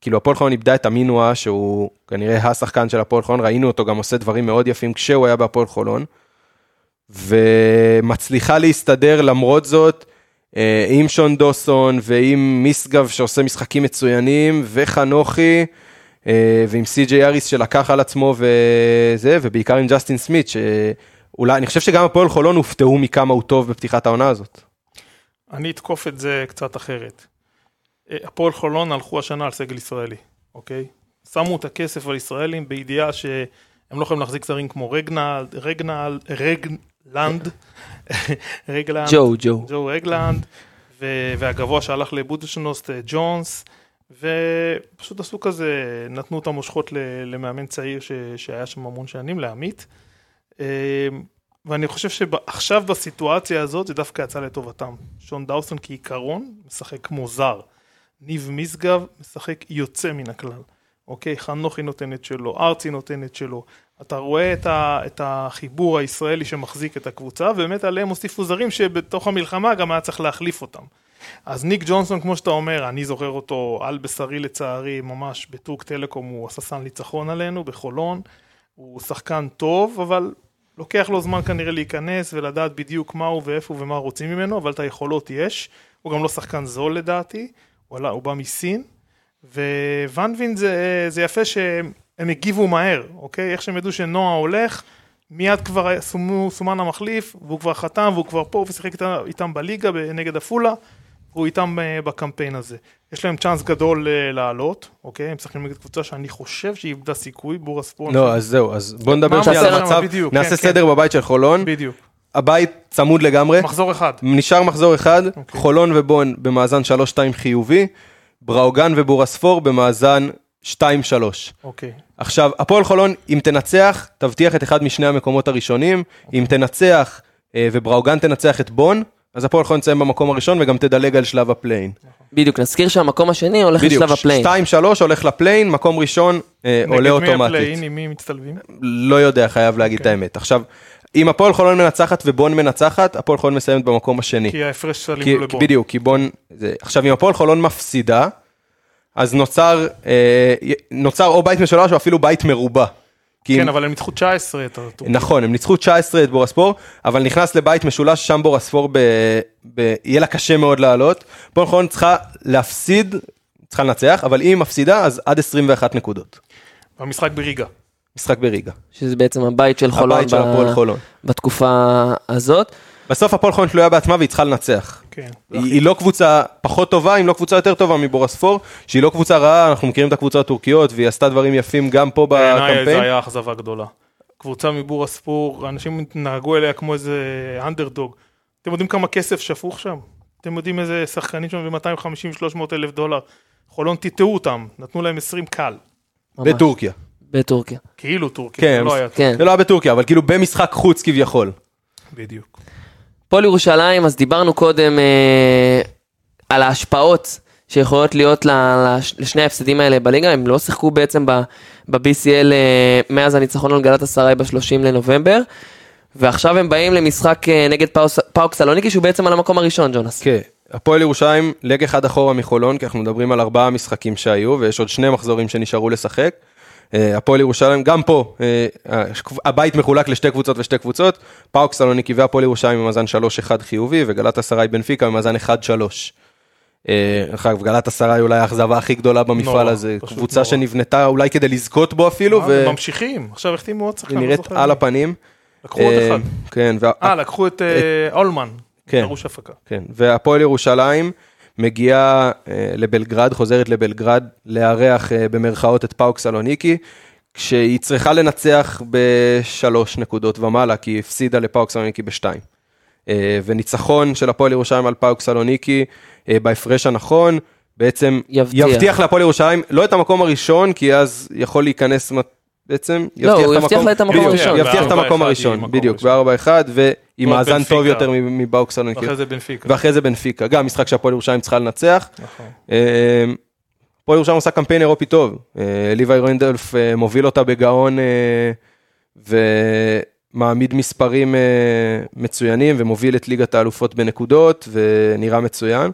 כאילו הפועל חולון איבדה את אמינואה, שהוא כנראה השחקן של הפועל חולון, ראינו אותו גם עושה דברים מאוד יפים כשהוא היה בהפועל חולון, ומצליחה להסתדר למרות זאת. אה, עם שון דוסון ועם מיסגב שעושה משחקים מצוינים וחנוכי אה, ועם סי.ג'יי אריס שלקח על עצמו וזה ובעיקר עם ג'סטין סמית שאולי אני חושב שגם הפועל חולון הופתעו מכמה הוא טוב בפתיחת העונה הזאת. אני אתקוף את זה קצת אחרת. הפועל חולון הלכו השנה על סגל ישראלי, אוקיי? שמו את הכסף על ישראלים בידיעה שהם לא יכולים להחזיק זרים כמו רגנלד, רגנל, רגלנד, רגלנד, ג'ו, ג'ו. ג'ו רגלנד, ו- והגבוה שהלך לבודשנוסט אה, ג'ונס, ופשוט עשו כזה, נתנו את המושכות למאמן צעיר ש- שהיה שם המון שנים, לעמית. אה, ואני חושב שעכשיו בסיטואציה הזאת זה דווקא יצא לטובתם. שון דאוסון כעיקרון משחק כמו זר. ניב משגב משחק יוצא מן הכלל. אוקיי, חנוכי נותן את שלו, ארצי נותן את שלו. אתה רואה את, ה, את החיבור הישראלי שמחזיק את הקבוצה, ובאמת עליהם הוסיפו זרים שבתוך המלחמה גם היה צריך להחליף אותם. אז ניק ג'ונסון, כמו שאתה אומר, אני זוכר אותו על בשרי לצערי, ממש בטורק טלקום הוא עשה סן ניצחון עלינו, בחולון. הוא שחקן טוב, אבל לוקח לו זמן כנראה להיכנס ולדעת בדיוק מה הוא ואיפה הוא ומה רוצים ממנו, אבל את היכולות יש. הוא גם לא שחקן זול לדעתי, הוא, עלה, הוא בא מסין. וואנבין זה, זה יפה שהם הגיבו מהר, אוקיי? איך שהם ידעו שנועה הולך, מיד כבר סומו, סומן המחליף, והוא כבר חתם, והוא כבר פה, ושיחק איתם, איתם בליגה נגד עפולה, והוא איתם אה, בקמפיין הזה. יש להם צ'אנס גדול אה, לעלות, אוקיי? הם משחקים נגד קבוצה שאני חושב שהיא איבדה סיכוי, בורה ספורט. לא, אז זהו, אז בוא נדבר שנייה על המצב? נעשה כן, סדר בבית של חולון, בדיוק. הבית צמוד לגמרי, מחזור אחד. נשאר מחזור אחד, אוקיי. חולון ובון במאזן 3-2 חיובי, בראוגן ובורספור במאזן 2-3. אוקיי. עכשיו, הפועל חולון, אם תנצח, תבטיח את אחד משני המקומות הראשונים, אם תנצח אה, ובראוגן תנצח את בון, אז הפועל חולון תסיים במקום הראשון וגם תדלג על שלב ה play-in. בדיוק, נזכיר שהמקום השני הולך בדיוק, לשלב ה play-in. 2-3 הולך ל play-in, מקום ראשון אה, עולה נגד מי אוטומטית. ה play-in, עם מי מצטלבים? לא יודע, חייב להגיד את אוקיי. האמת. עכשיו, אם הפועל חולון מנצחת ובון מנצחת, הפועל חולון מסיימת במקום השני. כי ההפרש סלים לבון. בדיוק, כי בון... זה, עכשיו, אם הפועל חולון מפסידה, אז נוצר, אה, נוצר או בית משולש או אפילו בית מרובע. כן, אם- אבל הם ניצחו 19 את הטורניר. נכון, הם ניצחו 19 את בורספור, אבל נכנס לבית משולש, שם בורספור ב... ב... יהיה לה קשה מאוד לעלות. הפועל חולון צריכה להפסיד, צריכה לנצח, אבל אם היא מפסידה, אז עד 21 נקודות. במשחק בריגה. משחק בריגה. שזה בעצם הבית של חולון, הבית של ב- הפועל חולון. בתקופה הזאת. בסוף הפועל חולון תלויה בעצמה והיא צריכה לנצח. כן. היא, היא לא קבוצה פחות טובה, אם לא קבוצה יותר טובה מבורספור, שהיא לא קבוצה רעה, אנחנו מכירים את הקבוצות הטורקיות, והיא עשתה דברים יפים גם פה בעיניי זה בקמפיין. היה אכזבה גדולה. קבוצה מבור הספור, אנשים נהגו אליה כמו איזה אנדרדוג. אתם יודעים כמה כסף שפוך שם? אתם יודעים איזה שחקנים שם ב-250-300 אלף דולר? חולון טיטאו אותם, נתנו להם 20 קל. ממש. בטורקיה. בטורקיה. כאילו טורקיה, כן, זה לא היה כן. זה לא היה בטורקיה, אבל כאילו במשחק חוץ כביכול. בדיוק. הפועל ירושלים, אז דיברנו קודם אה, על ההשפעות שיכולות להיות ל- לש- לשני ההפסדים האלה בליגה, הם לא שיחקו בעצם ב- ב-BCL אה, מאז הניצחון על גלטסריי ב-30 לנובמבר, ועכשיו הם באים למשחק אה, נגד פאוס- פאוק סלוניקי שהוא בעצם על המקום הראשון, ג'ונס. כן, הפועל ירושלים, leg אחד אחורה מחולון, כי אנחנו מדברים על ארבעה משחקים שהיו, ויש עוד שני מחזורים שנשארו לשחק. אה, הפועל ירושלים, גם פה, אה, הבית מחולק לשתי קבוצות ושתי קבוצות, פאוק סלוניקי והפועל ירושלים במאזן 3-1 חיובי, וגלטסריי בנפיקה במאזן 1-3. אה, דרך אגב, גלטסריי אולי האכזבה הכי גדולה במפעל נורא, הזה, קבוצה נורא. שנבנתה אולי כדי לזכות בו אפילו, ממשיכים, עכשיו החתימו עוד שחקן, לא נראית על. הפנים. לקחו עוד אחד. כן, אה, לקחו את אולמן. כן. דרושפקה. כן, והפועל ירושלים מגיעה אה, לבלגרד, חוזרת לבלגרד לארח אה, במרכאות את פאוק סלוניקי, כשהיא צריכה לנצח בשלוש נקודות ומעלה, כי היא הפסידה לפאוק סלוניקי בשתיים. אה, וניצחון של הפועל ירושלים על פאוק סלוניקי אה, בהפרש הנכון, בעצם יבטיח. יבטיח להפועל ירושלים לא את המקום הראשון, כי אז יכול להיכנס מ- בעצם, לא, הוא יבטיח לה את המקום הראשון. יבטיח את המקום אחד הראשון, בדיוק, ראשון. בארבע אחד, ועם ועוד מאזן טוב. יותר מפאוק סלוניקי. ואחרי זה בנפיקה. ואחרי זה בנפיקה, גם משחק שהפועל ירושלים צריכה לנצח. נכון. אה, הפועל ירושלים עושה קמפיין אירופי טוב. אה, ליוואי רנדלף אה, מוביל אותה בגאון אה, ומעמיד מספרים מצוינים ומוביל את ליגת האלופות בנקודות ונראה מצוין.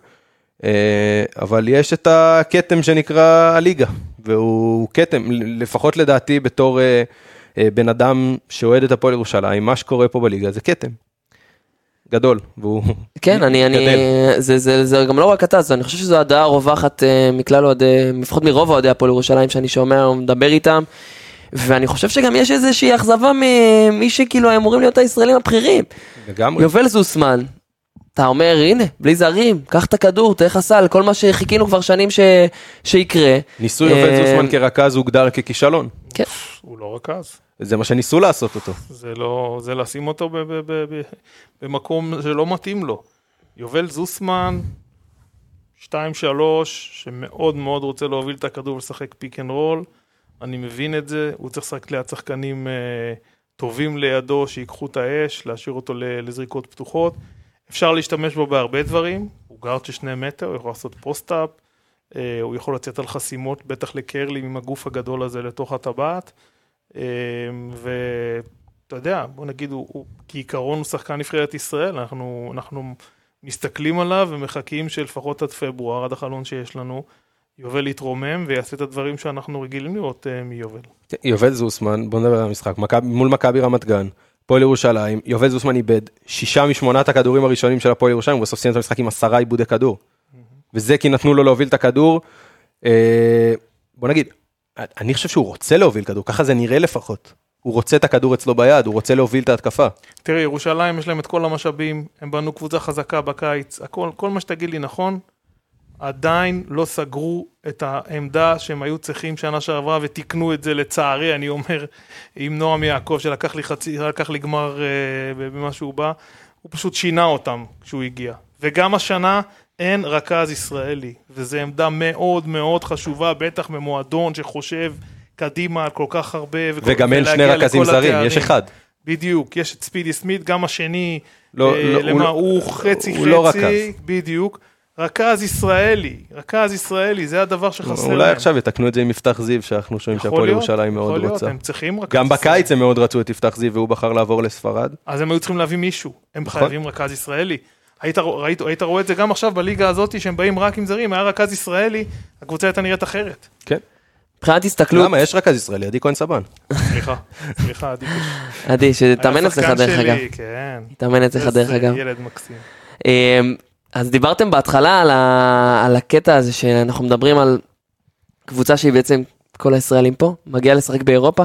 אבל יש את הכתם שנקרא הליגה, והוא כתם, לפחות לדעתי בתור אה, אה, בן אדם שאוהד את הפועל ירושלים, מה שקורה פה בליגה זה כתם. גדול, והוא כן, אני, אני, גדל. זה, זה, זה גם לא רק אתה, זה, אני חושב שזו הדעה הרווחת אה, מכלל אוהדי, לפחות מרוב אוהדי הפועל ירושלים שאני שומע או מדבר איתם, ואני חושב שגם יש איזושהי אכזבה ממי שכאילו אמורים להיות הישראלים הבכירים. לגמרי. יובל זוסמן, אתה אומר הנה, בלי זרים, קח את הכדור, תלך הסל, כל מה שחיכינו כבר שנים ש... שיקרה. ניסוי עובד אה, זוסמן כרכז הוגדר ככישלון. כן, הוא לא רכז. זה מה שניסו לעשות אותו. זה לא, זה לשים אותו ב, ב, ב, ב, במקום שלא מתאים לו. יובל זוסמן, 2-3, שמאוד מאוד רוצה להוביל את הכדור ולשחק pick and roll, אני מבין את זה, הוא צריך לשחק ליד שחקנים אה, טובים לידו, שיקחו את האש, להשאיר אותו לזריקות פתוחות. אפשר להשתמש בו בהרבה דברים, הוא גארד של שני מטר, הוא יכול לעשות post-up, אה, הוא יכול לצאת על חסימות, בטח ל curl ים עם הגוף הגדול הזה לתוך הטבעת. אה, ואתה יודע, בוא נגיד, הוא, הוא, כעיקרון הוא שחקן נבחרת ישראל, אנחנו, אנחנו מסתכלים עליו ומחכים שלפחות עד פברואר, עד החלון שיש לנו, יובל יתרומם ויעשה את הדברים שאנחנו רגילים לראות uh, מיובל. יובל זוסמן, בוא נדבר על המשחק, מכבי- מול מכבי רמת גן. הפועל ירושלים, יובל זוסמן איבד שישה משמונת הכדורים הראשונים של הפועל ירושלים, הוא בסוף סיים את המשחק עם עשרה עיבודי כדור. וזה כי נתנו לו להוביל את הכדור. אה, בוא נגיד, אני חושב שהוא רוצה להוביל כדור, ככה זה נראה לפחות. הוא רוצה את הכדור אצלו ביד, הוא רוצה להוביל את ההתקפה. תראי, ירושלים יש להם את כל המשאבים, הם בנו קבוצה חזקה בקיץ, הכל, כל מה שתגיד לי נכון, עדיין לא סגרו את העמדה שהם היו צריכים שנה שעברה ותיקנו את זה לצערי, אני אומר, עם נועם יעקב שלקח לי חצי, לקח לי גמר אה, במה שהוא בא, הוא פשוט שינה אותם כשהוא הגיע. וגם השנה אין רכז ישראלי, וזו עמדה מאוד מאוד חשובה, בטח במועדון שחושב קדימה על כל כך הרבה, וגם אין שני רכזים זרים, התארים. יש אחד. בדיוק, יש את ספידי סמית, גם השני, לא, אה, לא, הוא למה, לא- הוא חצי חצי, הוא לא רכז. בדיוק, רכז ישראלי, רכז ישראלי, זה הדבר שחסר אולי להם. עכשיו יתקנו את זה עם יפתח זיו, שאנחנו שומעים שהפועל ירושלים יכול מאוד להיות, רוצה. הם צריכים רכז גם. בקיץ הם מאוד רצו את יפתח זיו והוא בחר לעבור לספרד. אז הם היו צריכים להביא מישהו, הם נכון. חייבים רכז ישראלי. היית, ראית, היית רואה את זה גם עכשיו בליגה הזאת, שהם באים רק עם זרים, היה רכז ישראלי, הקבוצה הייתה נראית אחרת. כן. מבחינת הסתכלות, למה? יש רכז ישראלי, עדי כהן סבן. סליחה, סליחה, עדי. עדי, שתאמן אצלך דרך אגב. כן. תאמן אצלך דרך אגב. ילד מקסים. אז דיברתם בהתחלה על, ה... על הקטע הזה שאנחנו מדברים על קבוצה שהיא בעצם כל הישראלים פה, מגיעה לשחק באירופה.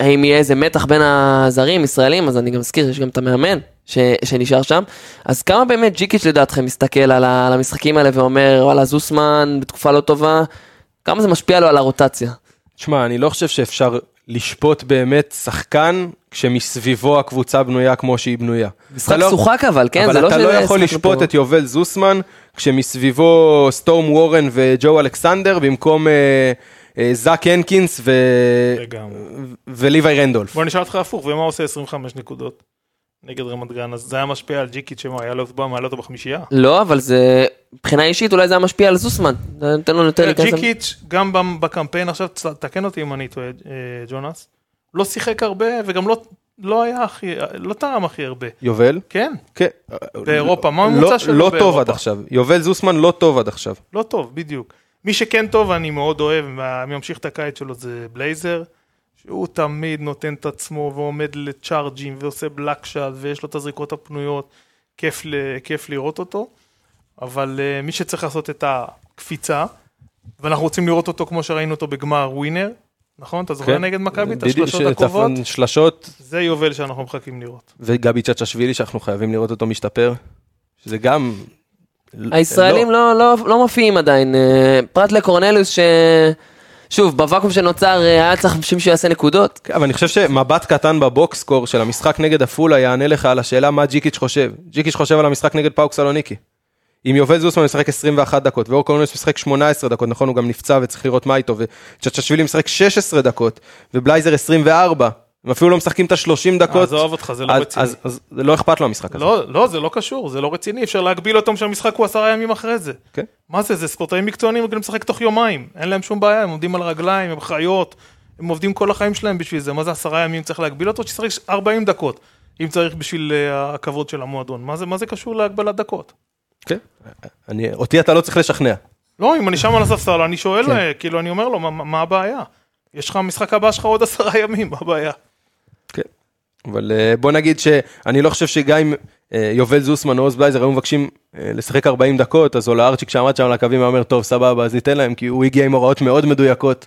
האם יהיה איזה מתח בין הזרים, ישראלים, אז אני גם אזכיר, יש גם את המאמן ש... שנשאר שם. אז כמה באמת ג'יקיץ' לדעתכם מסתכל על, ה... על המשחקים האלה ואומר, וואלה, זוסמן בתקופה לא טובה, כמה זה משפיע לו על הרוטציה? תשמע, אני לא חושב שאפשר לשפוט באמת שחקן כשמסביבו הקבוצה בנויה כמו שהיא בנויה. משחק לא- שוחק אבל, כן? אבל זה לא אתה לא שזה יכול לשפוט פה. את יובל זוסמן כשמסביבו סטורם וורן וג'ו אלכסנדר במקום אה, אה, זאק הנקינס ו... לגמרי. וליוואי רנדולף. בוא נשאל אותך הפוך, ומה עושה 25 נקודות נגד רמת גן? אז זה היה משפיע על ג'יקיץ' שמה, היה לו בא מעלה אותו בחמישייה? לא, אבל זה, מבחינה אישית אולי זה היה משפיע על זוסמן. נותן לו יותר להיכנס... ג'יקיץ', גם במ- בקמפיין עכשיו, תקן אותי אם אני טועה, אה, ג'ונס, לא שיחק הרבה וגם לא- לא היה הכי, לא תרם הכי הרבה. יובל? כן, כן. באירופה, מה לא- הממוצע שלו לא טוב באירופה? עד עכשיו. יובל זוסמן לא טוב עד עכשיו. לא טוב, בדיוק. מי שכן טוב, אני מאוד אוהב, ממשיך את הקיץ שלו זה בלייזר, שהוא תמיד נותן את עצמו ועומד לצ'ארג'ים ועושה בלק שאט ויש לו את הזריקות הפנויות, כיף, ל, כיף לראות אותו, אבל uh, מי שצריך לעשות את הקפיצה, ואנחנו רוצים לראות אותו כמו שראינו אותו בגמר ווינר, נכון? אתה זוכר כן. נגד מכבי את השלשות הקרובות? שלשות זה יובל שאנחנו מחכים לראות. וגבי צ'צ'שווילי שאנחנו חייבים לראות אותו משתפר. שזה גם... הישראלים לא, לא, לא מופיעים עדיין, אה, פרט לקורנליוס ש... שוב, בוואקום שנוצר אה, היה צריך שמישהו יעשה נקודות. כן, אבל אני חושב שמבט קטן ב box score של המשחק נגד עפולה יענה לך על השאלה מה ג'יקיץ' חושב. ג'יקיץ' חושב על המשחק נגד פאוק סלוניקי. אם יובל זוסמן משחק 21 דקות ואור קורנליוס משחק 18 דקות, נכון הוא גם נפצע וצריך לראות מה איתו, וצ'צ'שווילי משחק 16 דקות ובלייזר 24, הם אפילו לא משחקים את ה-30 דקות. עזוב אותך, זה לא אז- רציני. אז- אז לא אכפת לו המשחק הזה. לא, לא, זה לא קשור, זה לא רציני, אפשר להגביל אותם שהמשחק הוא עשרה ימים אחרי זה. כן. מה זה, זה ספורטאים מקצוענים יכולים לשחק תוך יומיים, אין להם שום בעיה, הם עומדים על הרגליים, הם חיות, הם עובדים כל החיים שלהם בשביל זה, מה זה עשרה ימים צריך להגביל אותו? שצריך 40 דקות, אם צריך בשביל אה, הכבוד של המועדון, מה זה, מה זה קשור להגבלת דקות? כן. אני- אותי אתה לא צריך לשכנע. לא, אם אני שם על הספסל, אני שואל, כן. אה, כאילו, אני אומר לו, מה, מה- הבעיה? יש לך משחק הבא שלך עוד עשרה ימים, מה הבעיה? כן. אבל אה, בוא נגיד שאני לא חושב שגם אם אה, יובל זוסמן או עוז בלייזר היו מבקשים לשחק 40 דקות, אז אולארצ'יק שעמד שם על הקווים היה אומר, טוב, סבבה, אז ניתן להם, כי הוא הגיע עם הוראות מאוד מדויקות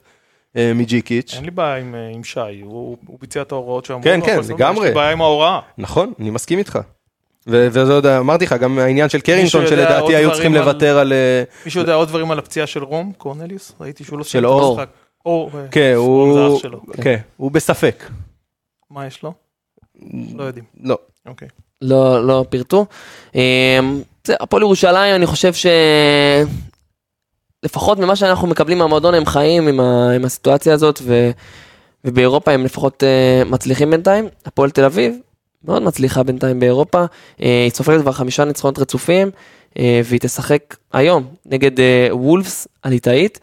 אה, מג'יקיץ'. אין לי בעיה עם, עם שי, הוא, הוא ביצע את ההוראות שאמרו כן, לו, כן, אבל יש לגמרי. לי בעיה עם ההוראה. נכון, אני מסכים איתך. וזה עוד, אמרתי לך, גם העניין של קרינגטון, שלדעתי היו צריכים לוותר על... אה, מישהו יודע עוד דברים על הפציעה של רום קורנליוס? ראיתי שהוא לא של שיחק אור. במשחק. אור, אה, כן, הוא... כן, הוא בספק. מה יש לו? לא יודעים. לא. אוקיי. לא, לא פירטו. אמ, זה, הפועל ירושלים, אני חושב ש... לפחות ממה שאנחנו מקבלים מהמועדון הם חיים עם, ה... עם הסיטואציה הזאת ו... ובאירופה הם לפחות uh, מצליחים בינתיים. הפועל תל אביב מאוד מצליחה בינתיים באירופה, uh, היא סופרת כבר חמישה ניצחונות רצופים uh, והיא תשחק היום נגד uh, וולפס הליטאית.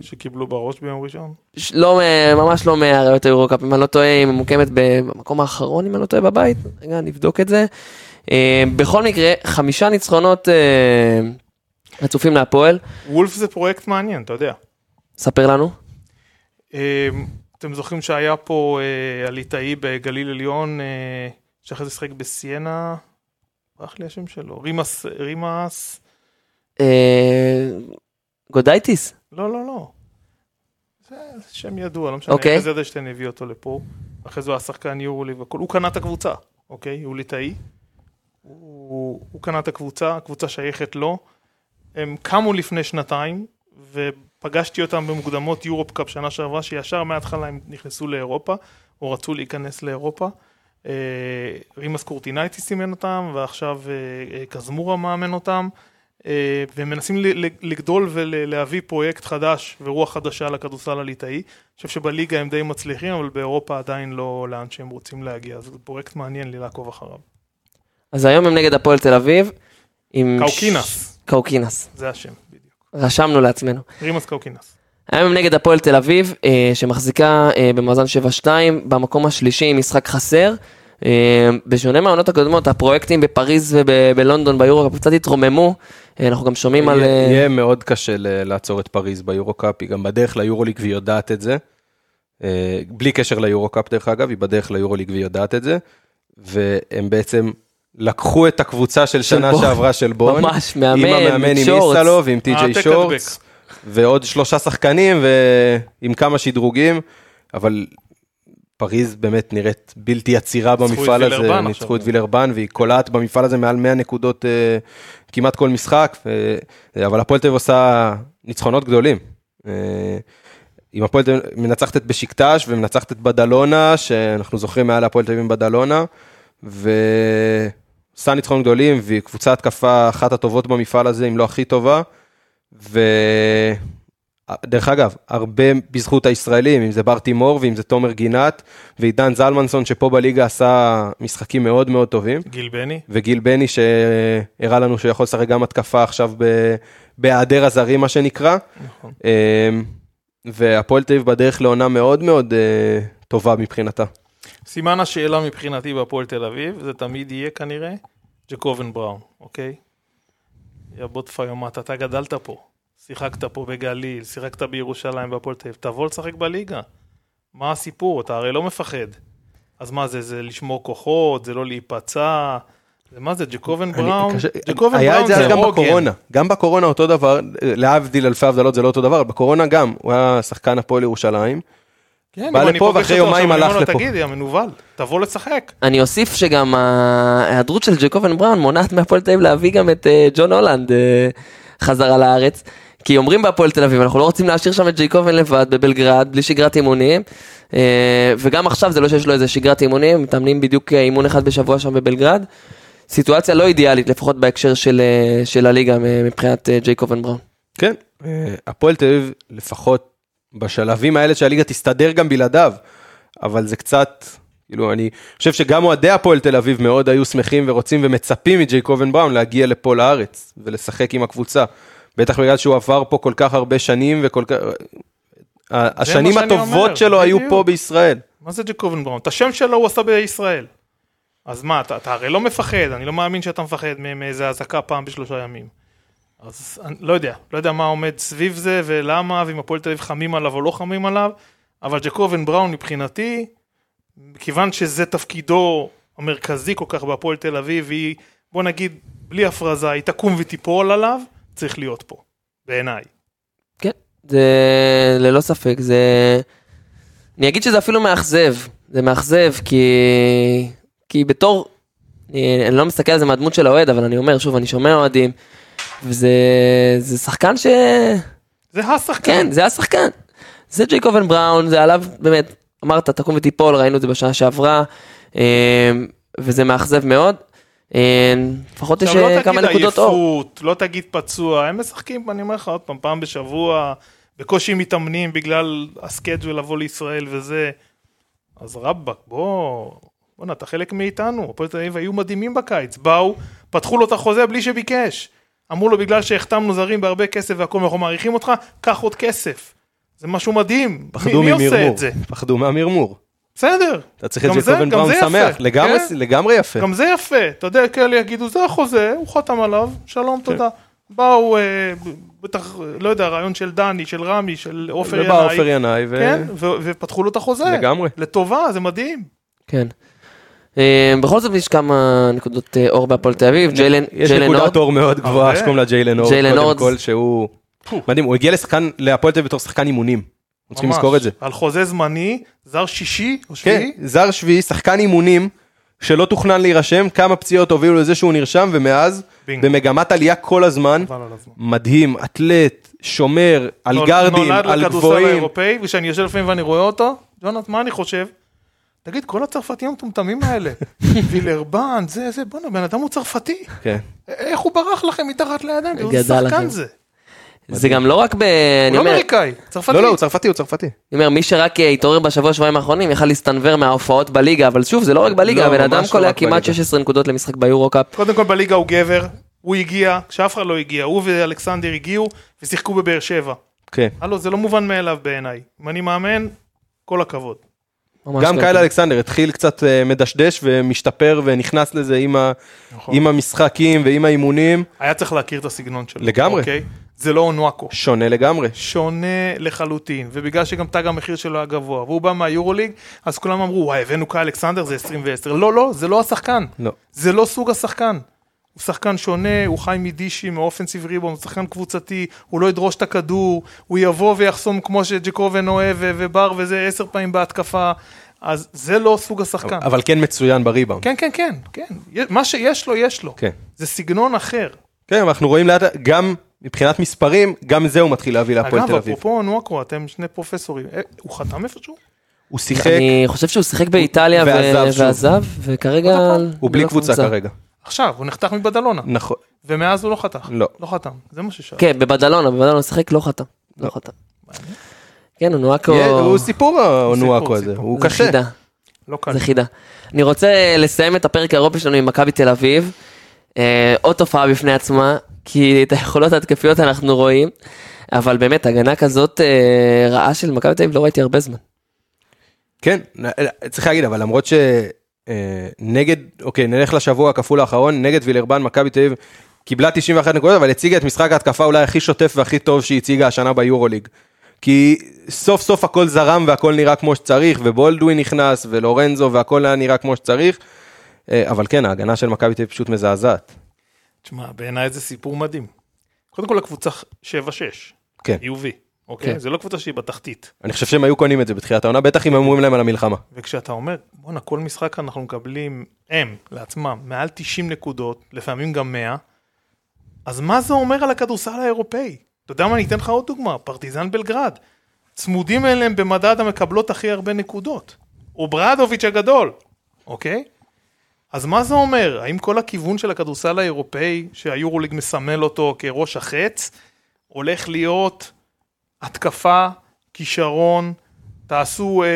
שקיבלו בראש ביום ראשון. לא, ממש לא מהראיות היורוקאפ, אם אני לא טועה, היא ממוקמת במקום האחרון, אם אני לא טועה, בבית. רגע, נבדוק את זה. אה, בכל מקרה, חמישה ניצחונות אה, רצופים להפועל. וולף זה פרויקט מעניין, אתה יודע. ספר לנו. אתם זוכרים שהיה פה אה, הליטאי בגליל עליון, אה, שאחרי זה שיחק בסיינה, ברח לי השם שלו, רימאס, רימאס, אה, גודייטיס? לא, לא, לא. זה שם ידוע, לא משנה, אוקיי. אחרי זה אדלשטיין הביא אותו לפה, אחרי זה הוא היה שחקן יורוליג והכל, הוא קנה את הקבוצה, אוקיי? הוא ליטאי. הוא, הוא קנה את הקבוצה, הקבוצה שייכת לו. הם קמו לפני שנתיים, ופגשתי אותם במוקדמות Europe Cup שנה שעברה, שישר מההתחלה הם נכנסו לאירופה, או רצו להיכנס לאירופה. אה, רימאס קורטינייטי סימן אותם, ועכשיו אה, אה, קזמורה מאמן אותם. והם מנסים לגדול ולהביא פרויקט חדש ורוח חדשה לכדורסל הליטאי. אני חושב שבליגה הם די מצליחים, אבל באירופה עדיין לא לאן שהם רוצים להגיע. זה פרויקט מעניין לי לעקוב אחריו. אז היום הם נגד הפועל תל אביב. עם קאוקינס, קאוקינס. זה השם. רשמנו לעצמנו. רימאס קאוקינס. היום הם נגד הפועל תל אביב, אה, שמחזיקה אה, במאזן 7-2, במקום השלישי עם משחק חסר. אה, בשונה מהעונות הקודמות, הפרויקטים בפריז ובלונדון ביורו קצת התרוממו. אה, אנחנו גם שומעים על... יהיה, אה, יהיה מאוד קשה ל- לעצור את פריז ביורו-קאפ, היא גם בדרך ליורוליג והיא יודעת את זה. אה, בלי קשר ליורו-קאפ דרך אגב, היא בדרך ליורוליג והיא יודעת את זה. והם בעצם לקחו את הקבוצה של שנה בון. שעברה של בון. ממש, מאמן, עם המאמן עם. איסלוב, עם טי.ג'יי העתק שורץ, ועוד שלושה שחקנים ועם כמה שדרוגים, אבל פריז באמת נראית בלתי את במפעל הזה, ניצחו. את וילרבן והיא קולעת במפעל הזה מעל 100 נקודות אה, כמעט כל משחק, ו- אבל הפועל תל אביב עושה ניצחונות גדולים. אה, אם הפועל תל אביב מנצחת את בשקטש ומנצחת את בדלונה, שאנחנו זוכרים מעל הפועל תל אביב בדלונה, ועושה ניצחונות גדולים, והיא קבוצה התקפה אחת הטובות במפעל הזה, אם לא הכי טובה. ודרך אגב, הרבה בזכות הישראלים, אם זה בר תימור ואם זה תומר גינת ועידן זלמנסון שפה בליגה עשה משחקים מאוד מאוד טובים, גיל בני. וגיל בני שהראה לנו שהוא יכול לשחק גם התקפה עכשיו ב- בהיעדר הזרים מה שנקרא. נכון. אמ, והפועל תל אביב בדרך לעונה מאוד מאוד אה, טובה מבחינתה. סימן השאלה מבחינתי בהפועל תל אביב, זה תמיד יהיה כנראה ג'קובן בראון, אוקיי? יא בוטפה יומת, אתה גדלת פה, שיחקת פה בגליל, שיחקת בירושלים בהפועל תל אביב, תבוא לשחק בליגה. מה הסיפור? אתה הרי לא מפחד. אז מה זה, זה לשמור כוחות, זה לא להיפצע, זה מה זה, ג'קובן בראון? קשה- ג'קובן היה את זה גם עוגן. בקורונה, גם בקורונה אותו דבר, להבדיל אלפי הבדלות זה לא אותו דבר, בקורונה גם, הוא היה שחקן הפועל ירושלים. כן, בא לפה ואחרי יומיים הלך לפה. תגיד, יא מנוול, תבוא לשחק. אני אוסיף שגם ההיעדרות של ג'קובן בראון מונעת מהפועל תל אביב להביא גם את אה, ג'ון הולנד אה, חזרה לארץ. כי אומרים בהפועל תל אביב, אנחנו לא רוצים להשאיר שם את ג'ייקובן לבד בבלגרד, בלי שגרת אימונים. אה, וגם עכשיו זה לא שיש לו איזה שגרת אימונים, מתאמנים בדיוק אימון אחד בשבוע שם בבלגרד. סיטואציה לא אידיאלית, לפחות בהקשר של, של הליגה מבחינת ג'ייקובן בראון. כן, הפועל תל אביב לפחות בשלבים האלה שהליגה תסתדר גם בלעדיו, אבל זה קצת, כאילו אני חושב שגם אוהדי הפועל תל אביב מאוד היו שמחים ורוצים ומצפים מג'ייקובן בראון להגיע לפה לארץ ולשחק עם הקבוצה. בטח בגלל שהוא עבר פה כל כך הרבה שנים וכל כך... השנים שאני אומר, הטובות שלו היו בדיוק. פה בישראל. מה זה ג'קובן בראון? את השם שלו הוא עשה בישראל. אז מה, אתה, אתה הרי לא מפחד, אני לא מאמין שאתה מפחד מאיזה אזעקה פעם בשלושה ימים. אז אני לא יודע, לא יודע מה עומד סביב זה ולמה, ואם הפועל תל אביב חמים עליו או לא חמים עליו, אבל ג'קובן בראון מבחינתי, כיוון שזה תפקידו המרכזי כל כך בהפועל תל אביב, והיא, בוא נגיד, בלי הפרזה, היא תקום ותיפול עליו, צריך להיות פה, בעיניי. כן, זה ללא ספק, זה... אני אגיד שזה אפילו מאכזב, זה מאכזב כי... כי בתור... אני, אני לא מסתכל על זה מהדמות של האוהד, אבל אני אומר, שוב, אני שומע אוהדים, וזה זה שחקן ש... זה השחקן. כן, זה השחקן. זה ג'ייקובן בראון, זה עליו, באמת, אמרת, תקום ותיפול, ראינו את זה בשנה שעברה, אה, וזה מאכזב מאוד. אה, לפחות יש עכשיו אה, לא כמה נקודות אור. עייפות, לא תגיד פצוע, הם משחקים, אני אומר לך עוד פעם, פעם בשבוע, בקושי מתאמנים בגלל הסקייג'ול לבוא לישראל וזה. אז רבאק, בוא, בואנה, אתה חלק מאיתנו, הפועל תל אביב היו מדהימים בקיץ, באו, פתחו לו את החוזה בלי שביקש. אמרו לו, בגלל שהחתמנו זרים בהרבה כסף והכל, אנחנו מעריכים אותך, קח עוד כסף. זה משהו מדהים. פחדו מי עושה ממרמור, את זה? פחדו מהמרמור. בסדר. אתה צריך את גם בראון שמח, יפה, לגמרי- כן? לגמרי יפה. גם זה יפה, אתה יודע, כאלה יגידו, זה החוזה, הוא חתם עליו, שלום, תודה. באו, אה, בטח, לא יודע, רעיון של דני, של רמי, של עופר ינאי. ובא עופר ינאי, ו... כן, ו- ופתחו לו את החוזה. לגמרי. לטובה, זה מדהים. כן. אה, בכל זאת יש כמה נקודות אה, אור בהפועל תל אביב, ג'יילן יש ג'יילן נקודת אור מאוד גבוהה הרבה. שקוראים לה ג'יילן אורד, ג'יילן קודם. כל שהוא מדהים, הוא הגיע לשחקן, להפועל תל אביב בתור שחקן אימונים. אנחנו צריכים. לזכור את זה. על חוזה זמני, זר שישי או כן, שביעי. זר שביעי, שחקן אימונים, שלא תוכנן להירשם, כמה פציעות הובילו לזה שהוא נרשם, ומאז. במגמת עלייה כל הזמן. מדהים, אתלט, שומר, על גרדים, נולד על לכדורסל גבוהים. האירופאי, וכשאני יושב לפעמים ואני רואה אותו, ג'ונת, מה אני חושב? תגיד, כל הצרפתים המטומטמים האלה, וילרבן, זה, זה, בוא'נה, בן אדם הוא צרפתי. כן. איך הוא ברח לכם מתחת לידיים? איזה שחקן. זה. זה גם לא רק ב... הוא לא אמריקאי, צרפתי. לא, לא, הוא צרפתי, הוא צרפתי. אני אומר, מי שרק אה, התעורר בשבוע שבועיים האחרונים יכל להסתנוור מההופעות בליגה, אבל שוב, זה לא רק בליגה, לא, הבן אדם לא קולע כמעט בליגה. 16 נקודות למשחק ביורו-קאפ. קודם כל בליגה הוא גבר, הוא הגיע, כשאף אחד לא הגיע, הוא ואלכסנדר הגיעו ושיחקו בבאר שבע. כן. הלו, זה לא מובן מאליו בעיניי. אם אני מאמן, כל הכבוד. גם. קייל אלכסנדר התחיל קצת אה, מדשדש ומשתפר ונכנס לזה עם ה- נכון. עם המשחקים ועם האימונים, היה צריך להכיר את הסגנון שלו. לגמרי. אוקיי? זה לא אונואקו. שונה לגמרי. שונה לחלוטין, ובגלל שגם תג המחיר שלו היה גבוה, והוא בא מהיורוליג, אז כולם אמרו, וואי, הבאנו קאי אלכסנדר, זה 20 ו-10. לא, לא, זה לא השחקן. לא. זה לא סוג השחקן. הוא שחקן שונה, הוא חי מדישי, מאופנסיב ריבון, הוא שחקן קבוצתי, הוא לא ידרוש את הכדור, הוא יבוא ויחסום כמו שג'קובן אוהב ובר וזה עשר פעמים בהתקפה, אז זה לא סוג השחקן. אבל כן מצוין בריבאונד. כן, כן, כן, כן. מה שיש לו, יש לו. כן. זה סגנון אחר. כן, אנחנו רואים לאט, גם מבחינת מספרים, גם זה הוא מתחיל להביא להפועל תל אגב, אביב. אפרופו נואקו, אתם שני פרופסורים, אה, הוא חתם איפשהו? הוא שיחק, אני חושב שהוא שיחק באיטליה ועזב וכרגע... הוא בלי ללא קבוצה כרגע. עכשיו, הוא נחתך מבדלונה, נכון. ומאז הוא לא חתך. לא. לא חתם, זה מה ששאלתי. כן, בבדלונה, בבדלונה הוא שיחק, לא חתם. לא חתם. כן, אונואקו... הוא סיפור האונואקו סיפור, הזה, סיפור. הוא זה קשה. חידה. לא קל. זה חידה. אני רוצה לסיים את הפרק האירופי שלנו עם מכבי תל אביב. אה, עוד תופעה בפני עצמה, כי את היכולות ההתקפיות אנחנו רואים, אבל באמת הגנה כזאת אה, רעה של מכבי תל אביב לא ראיתי הרבה זמן. כן, נ- צריך להגיד, אבל למרות שנגד, אוקיי, נלך לשבוע הכפול האחרון, נגד וילרבן, מכבי תל אביב קיבלה 91 נקודות, אבל הציגה את משחק ההתקפה אולי הכי שוטף והכי טוב שהיא הציגה השנה ביורוליג. כי סוף סוף הכל זרם והכל נראה כמו שצריך, ובולדווין נכנס, ולורנזו, והכל היה נראה כמו שצריך. אה, אבל כן, ההגנה של מכבי תל אביב פשוט מזעזעת. תשמע, בעיניי זה סיפור מדהים. קודם כל הקבוצה 7-6, כן. UV, אוקיי? כן. זה לא קבוצה שהיא בתחתית. אני חושב שהם היו קונים את זה בתחילת העונה, בטח אם אומרים להם על המלחמה. וכשאתה אומר, בואנה, כל משחק אנחנו מקבלים, הם, לעצמם, מעל 90 נקודות, לפעמים גם 100, אז מה זה אומר על הכדורסל האירופאי? אתה יודע מה, אני אתן לך עוד דוגמה, פרטיזן בלגרד. צמודים אליהם במדד המקבלות הכי הרבה נקודות. וברדוביץ' הגדול, אוקיי? אז מה זה אומר? האם כל הכיוון של הכדורסל האירופאי, שהיורוליג מסמל אותו כראש החץ, הולך להיות התקפה, כישרון, תעשו אה,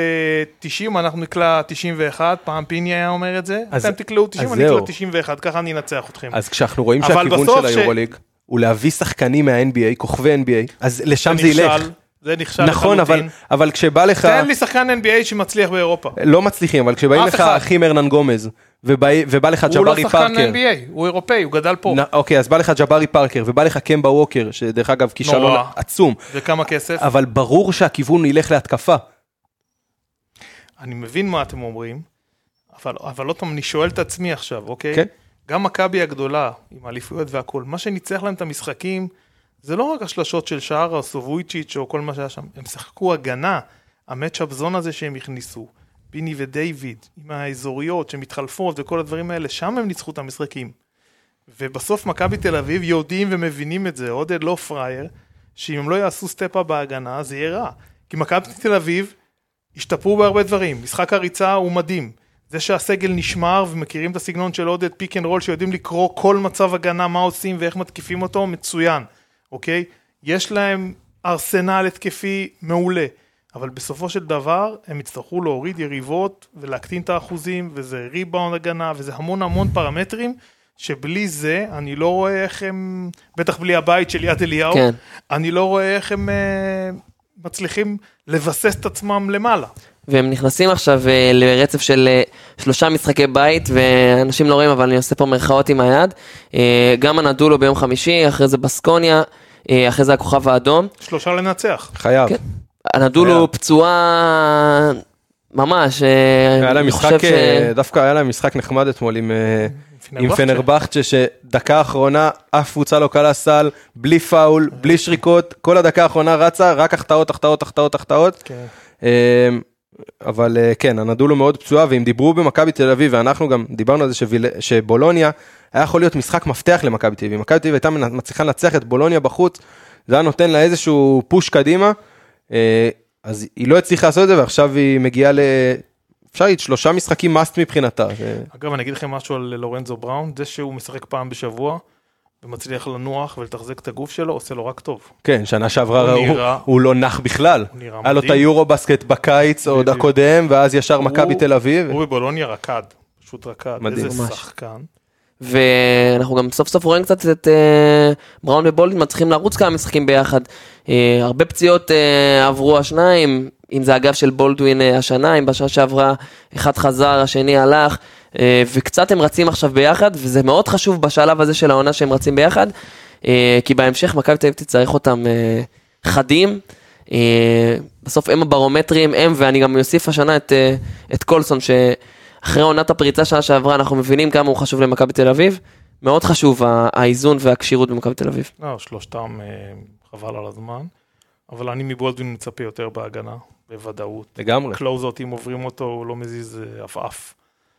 90, אנחנו נקלע 91, פעם פיני היה אומר את זה, אז- אתם תקלעו 90, אז אני אקלע זהו. 91, ככה אני אנצח אתכם. אז כשאנחנו רואים שהכיוון של ש- היורוליג הוא להביא שחקנים מה-NBA, כוכבי NBA, אז לשם זה ילך. זה נכשל נכון, אבל. אבל כשבא לך, תן לי שחקן NBA שמצליח באירופה. לא מצליחים, אבל כשבאים לך. אחים הרנן גומז, ובא, ובא לך הוא לא ג'בארי שחקן פארקר, NBA, הוא אירופאי, הוא גדל פה. נ, אוקיי, אז בא לך ג'בארי פארקר, ובא לך קמבה ווקר, שדרך אגב כישלון נורא. עצום, וכמה כסף? אבל ברור שהכיוון ילך להתקפה. אני מבין מה אתם אומרים, אבל, אבל עוד פעם, אני שואל את עצמי עכשיו, אוקיי? כן. גם מכבי הגדולה, עם האליפויות והכל, מה שניצח להם את המשחקים, זה לא רק השלשות של שערה או סובויצ'יץ' או כל מה שהיה שם, הם שיחקו הגנה, המצ'אפ זון הזה שהם הכניסו, פיני ודייוויד, עם האזוריות שמתחלפות וכל הדברים האלה, שם הם ניצחו את המשחקים. ובסוף מכבי תל אביב יודעים ומבינים את זה, עודד לא פראייר, שאם הם לא יעשו step up בהגנה, זה יהיה רע. כי מכבי תל אביב השתפרו בהרבה דברים, משחק הריצה הוא מדהים. זה שהסגל נשמר ומכירים את הסגנון של עודד pick and roll שיודעים לקרוא כל מצב הגנה, מה עושים ואיך מתקיפים אותו, מצוין, אוקיי? יש להם ארסנל התקפי מעולה, אבל בסופו של דבר הם יצטרכו להוריד יריבות ולהקטין את האחוזים, וזה ריבאונד הגנה, וזה המון המון פרמטרים, שבלי זה אני לא רואה איך הם, בטח בלי הבית של יד אליהו, כן. אני לא רואה איך הם אה, מצליחים לבסס את עצמם למעלה. והם נכנסים עכשיו אה, לרצף של אה, שלושה משחקי בית, ואנשים לא רואים, אבל אני עושה פה מירכאות עם היד. אה, גם הנדולו ביום חמישי, אחרי זה בסקוניה, אחרי זה הכוכב האדום. שלושה לנצח. חייב. כן. הנדולו חייב. פצועה ממש. היה להם אני משחק, חושב ש- דווקא היה להם משחק נחמד אתמול עם, עם פנרבכצ'ה. פנרבכצ'ה, שדקה האחרונה אף קבוצה לא קלה סל, בלי פאול, בלי שריקות, כל הדקה האחרונה רצה, רק החטאות, החטאות, החטאות, החטאות. אבל אה, כן, הנדולו מאוד פצועה, ואם דיברו במכבי תל אביב, ואנחנו גם דיברנו על זה שוויל... שבולוניה היה יכול להיות משחק מפתח למכבי תל אביב. אם מכבי תל אביב הייתה מצליחה לנצח את בולוניה בחוץ, זה היה נותן לה איזשהו פוש קדימה, אה, אז היא לא הצליחה לעשות את זה, ועכשיו היא מגיעה ל... אפשר להגיד שלושה משחקים מאסט מבחינתה. אגב, אני אגיד לכם משהו על לורנזו בראון, זה שהוא משחק פעם בשבוע ומצליח לנוח ולתחזק את הגוף שלו, עושה לו רק טוב. כן, שנה שעברה הוא הוא, נראה- הוא לא נח בכלל. הוא נראה היה לו את מדהים. היורו בסקט בקיץ עוד. הקודם, ואז ישר מכבי הוא- תל אביב. הוא בבולוניה רקד, פשוט רקד. מדהים. איזה ממש. שחקן. ואנחנו גם סוף סוף רואים קצת את אה, בראון ובולדין מצליחים לרוץ כמה משחקים ביחד. אה, הרבה פציעות אה, עברו השניים, אם זה הגב של בולדווין אה, השנה, אם בשנה שעברה אחד חזר, השני הלך, וקצת הם רצים עכשיו ביחד, וזה מאוד חשוב בשלב הזה של העונה שהם רצים ביחד, אה, כי בהמשך מכבי תל אביב תצטרך אותם אה, חדים. אה, בסוף הם הברומטרים, הם, ואני גם אוסיף השנה את, אה, את קולסון, שאחרי עונת הפריצה שנה שעברה, אנחנו מבינים כמה הוא חשוב למכבי תל אביב. מאוד חשוב האיזון והכשירות במכבי תל אביב. לא, שלושתם אה, חבל על הזמן. אבל אני מבולדווין מצפה יותר בהגנה, בוודאות. לגמרי. קלוזות, אם עוברים אותו, הוא לא מזיז אה, עפעף.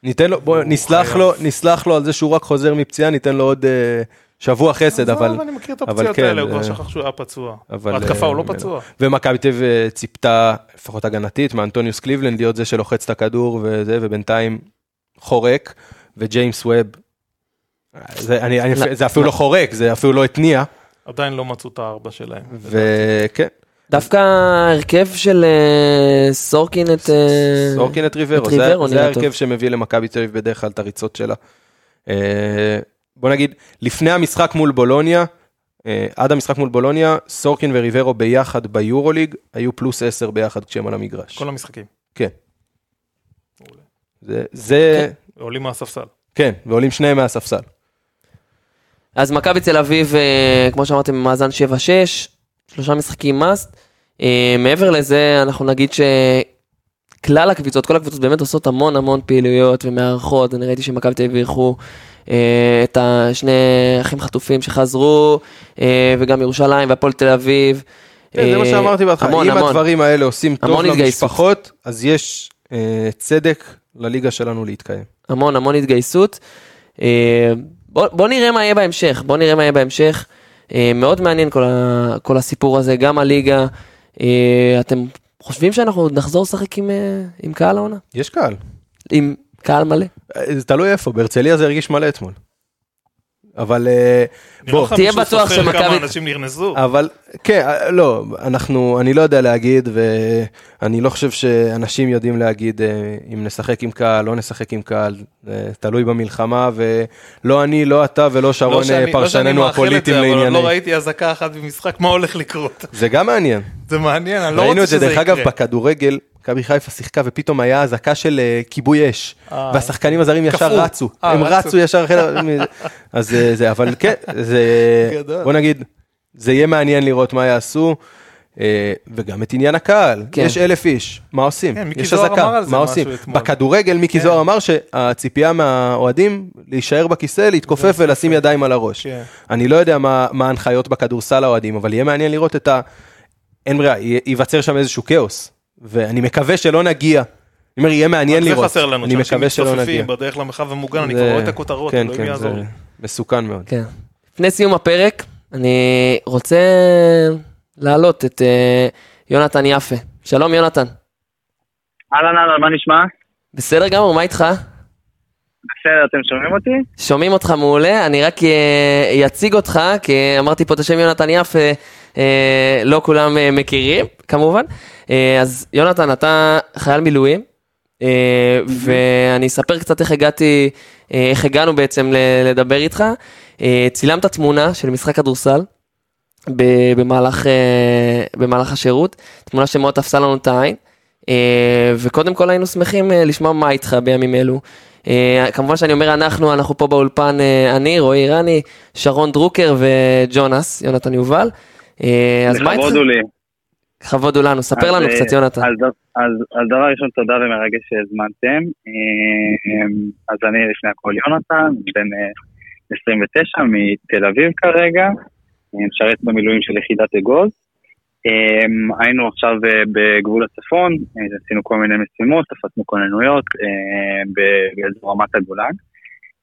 ניתן לו, בוא נסלח. לו, נסלח לו על זה שהוא רק חוזר מפציעה, ניתן לו עוד אה, שבוע חסד, אבל... עזוב, אני מכיר את אבל הפציעות כן, האלה, הוא כבר שכח שהוא היה פצוע. אבל, בהתקפה אה, הוא לא ממנו. פצוע. ומכבי תל אביב אה, ציפתה, לפחות הגנתית, מאנטוניוס קליבלנד להיות זה שלוחץ את הכדור וזה, ובינתיים חורק, וג'יימס ווב, אה, זה, אני, אני, לא, זה אפילו לא. לא חורק, זה אפילו לא התניע, עדיין לא מצאו את הארבע שלהם. וכן, דווקא ההרכב של אה, סורקין את... אה, סורקין את ריברו, זה, ההרכב. שמביא למכבי תל אביב בדרך כלל את הריצות שלה. אה, בוא נגיד, לפני המשחק מול בולוניה, עד המשחק מול בולוניה, סורקין וריברו ביחד ביורוליג, היו פלוס 10 ביחד כשהם על המגרש. כל המשחקים. כן. זה, זה, עולים מהספסל. כן, ועולים שניהם מהספסל. אז מכבי תל אביב, כמו שאמרתם, במאזן 7-6, שלושה משחקים מאסט. אה, מעבר לזה, אנחנו נגיד שכלל הקבוצות, כל הקבוצות באמת עושות המון המון פעילויות ומארחות. אני ראיתי שמכבי תל אביב אירחו אה, את השני אחים חטופים שחזרו, אה, וגם ירושלים והפועל תל אביב. כן, זה מה שאמרתי בהתחלה, אם. הדברים האלה עושים טוב. למשפחות, אז יש צדק לליגה שלנו להתקיים. המון המון התגייסות. בוא, בוא נראה מה יהיה בהמשך, בוא נראה מה יהיה בהמשך. אה, מאוד מעניין כל, ה, כל הסיפור הזה, גם הליגה. אה, אתם חושבים שאנחנו עוד נחזור לשחק עם, אה, עם קהל העונה? יש קהל. עם קהל מלא? זה תלוי איפה, בהרצליה זה הרגיש מלא אתמול. אבל אה, בוא, תהיה בטוח סופר שמכבי- כמה אנשים נכנסו. אבל כן, אה, לא, אנחנו, אני לא יודע להגיד, ואני לא חושב שאנשים יודעים להגיד אה, אם נשחק עם קהל, לא נשחק עם קהל, תלוי במלחמה, ולא אני, לא אתה ולא שרון לא שאני- אה, לא שאני פרשננו מאחל את הפוליטיים זה, אבל לענייני. לא ראיתי אזעקה אחת במשחק, מה הולך לקרות? זה גם מעניין. זה מעניין, אני לא ראינו רוצה את זה, שזה דרך אגב, יקרה. בכדורגל, מכבי חיפה שיחקה ופתאום היה אזעקה של אה, כיבוי אש, אה. והשחקנים הזרים ישר. רצו, אה, הם רצו. רצו ישר אחרי, אז זה, אבל כן, זה, גדול. בוא נגיד, זה יהיה מעניין לראות מה יעשו, וגם את עניין הקהל, כן. יש אלף איש, מה עושים? כן, יש אזעקה, מה עושים? בכדורגל מיקי כן. זוהר אמר שהציפייה מהאוהדים להישאר בכיסא, להתכופף ולשים ידיים על הראש. כן. אני לא יודע מה מה ההנחיות בכדורסל האוהדים, אבל יהיה מעניין לראות את ה... אין ברירה, ייווצר שם איזשהו כאוס, ואני מקווה שלא נגיע. אני אומר, יהיה מעניין זה לראות. חסר לנו, אני שאנשים מקווה שלא נגיע. מצטופפים בדרך למרחב המוגן, אני זה- כבר רואה את הכותרות, כן, כן, זה. מסוכן מאוד. כן. לפני סיום הפרק, אני רוצה להעלות את אה, יונתן יפה. שלום יונתן. אהלן אהלן, מה נשמע? בסדר גמור, מה איתך? בסדר, אתם שומעים אותי? שומעים אותך מעולה, אני רק אה, אציג אותך, כי אמרתי פה את השם יונתן יפה, אה, לא כולם מכירים, כמובן. אה, אז יונתן, אתה חייל מילואים, אה, ואני אספר קצת איך הגעתי, אה, איך הגענו בעצם לדבר איתך. צילמת תמונה של משחק כדורסל, במהלך, במהלך השירות, תמונה שמאוד תפסה לנו את העין. וקודם כל היינו שמחים לשמוע מה איתך בימים אלו. כמובן שאני אומר אנחנו, אנחנו פה באולפן, אני, רועי אירני, שרון דרוקר וג'ונס, יונתן יובל. אז מה איתך? לכבוד הוא לי. כבוד הוא לנו, ספר לנו אה, קצת יונתן. אז, דבר ראשון, תודה ומרגש שהזמנתם. אה, אז אני לפני הכל יונתן, בן אה, 29 מתל אביב כרגע, אה, משרת במילואים של יחידת אגוז. אה, היינו עכשיו אה, בגבול הצפון, אה, עשינו כל מיני משימות, תפסנו כוננויות אה, באזור רמת הגולן.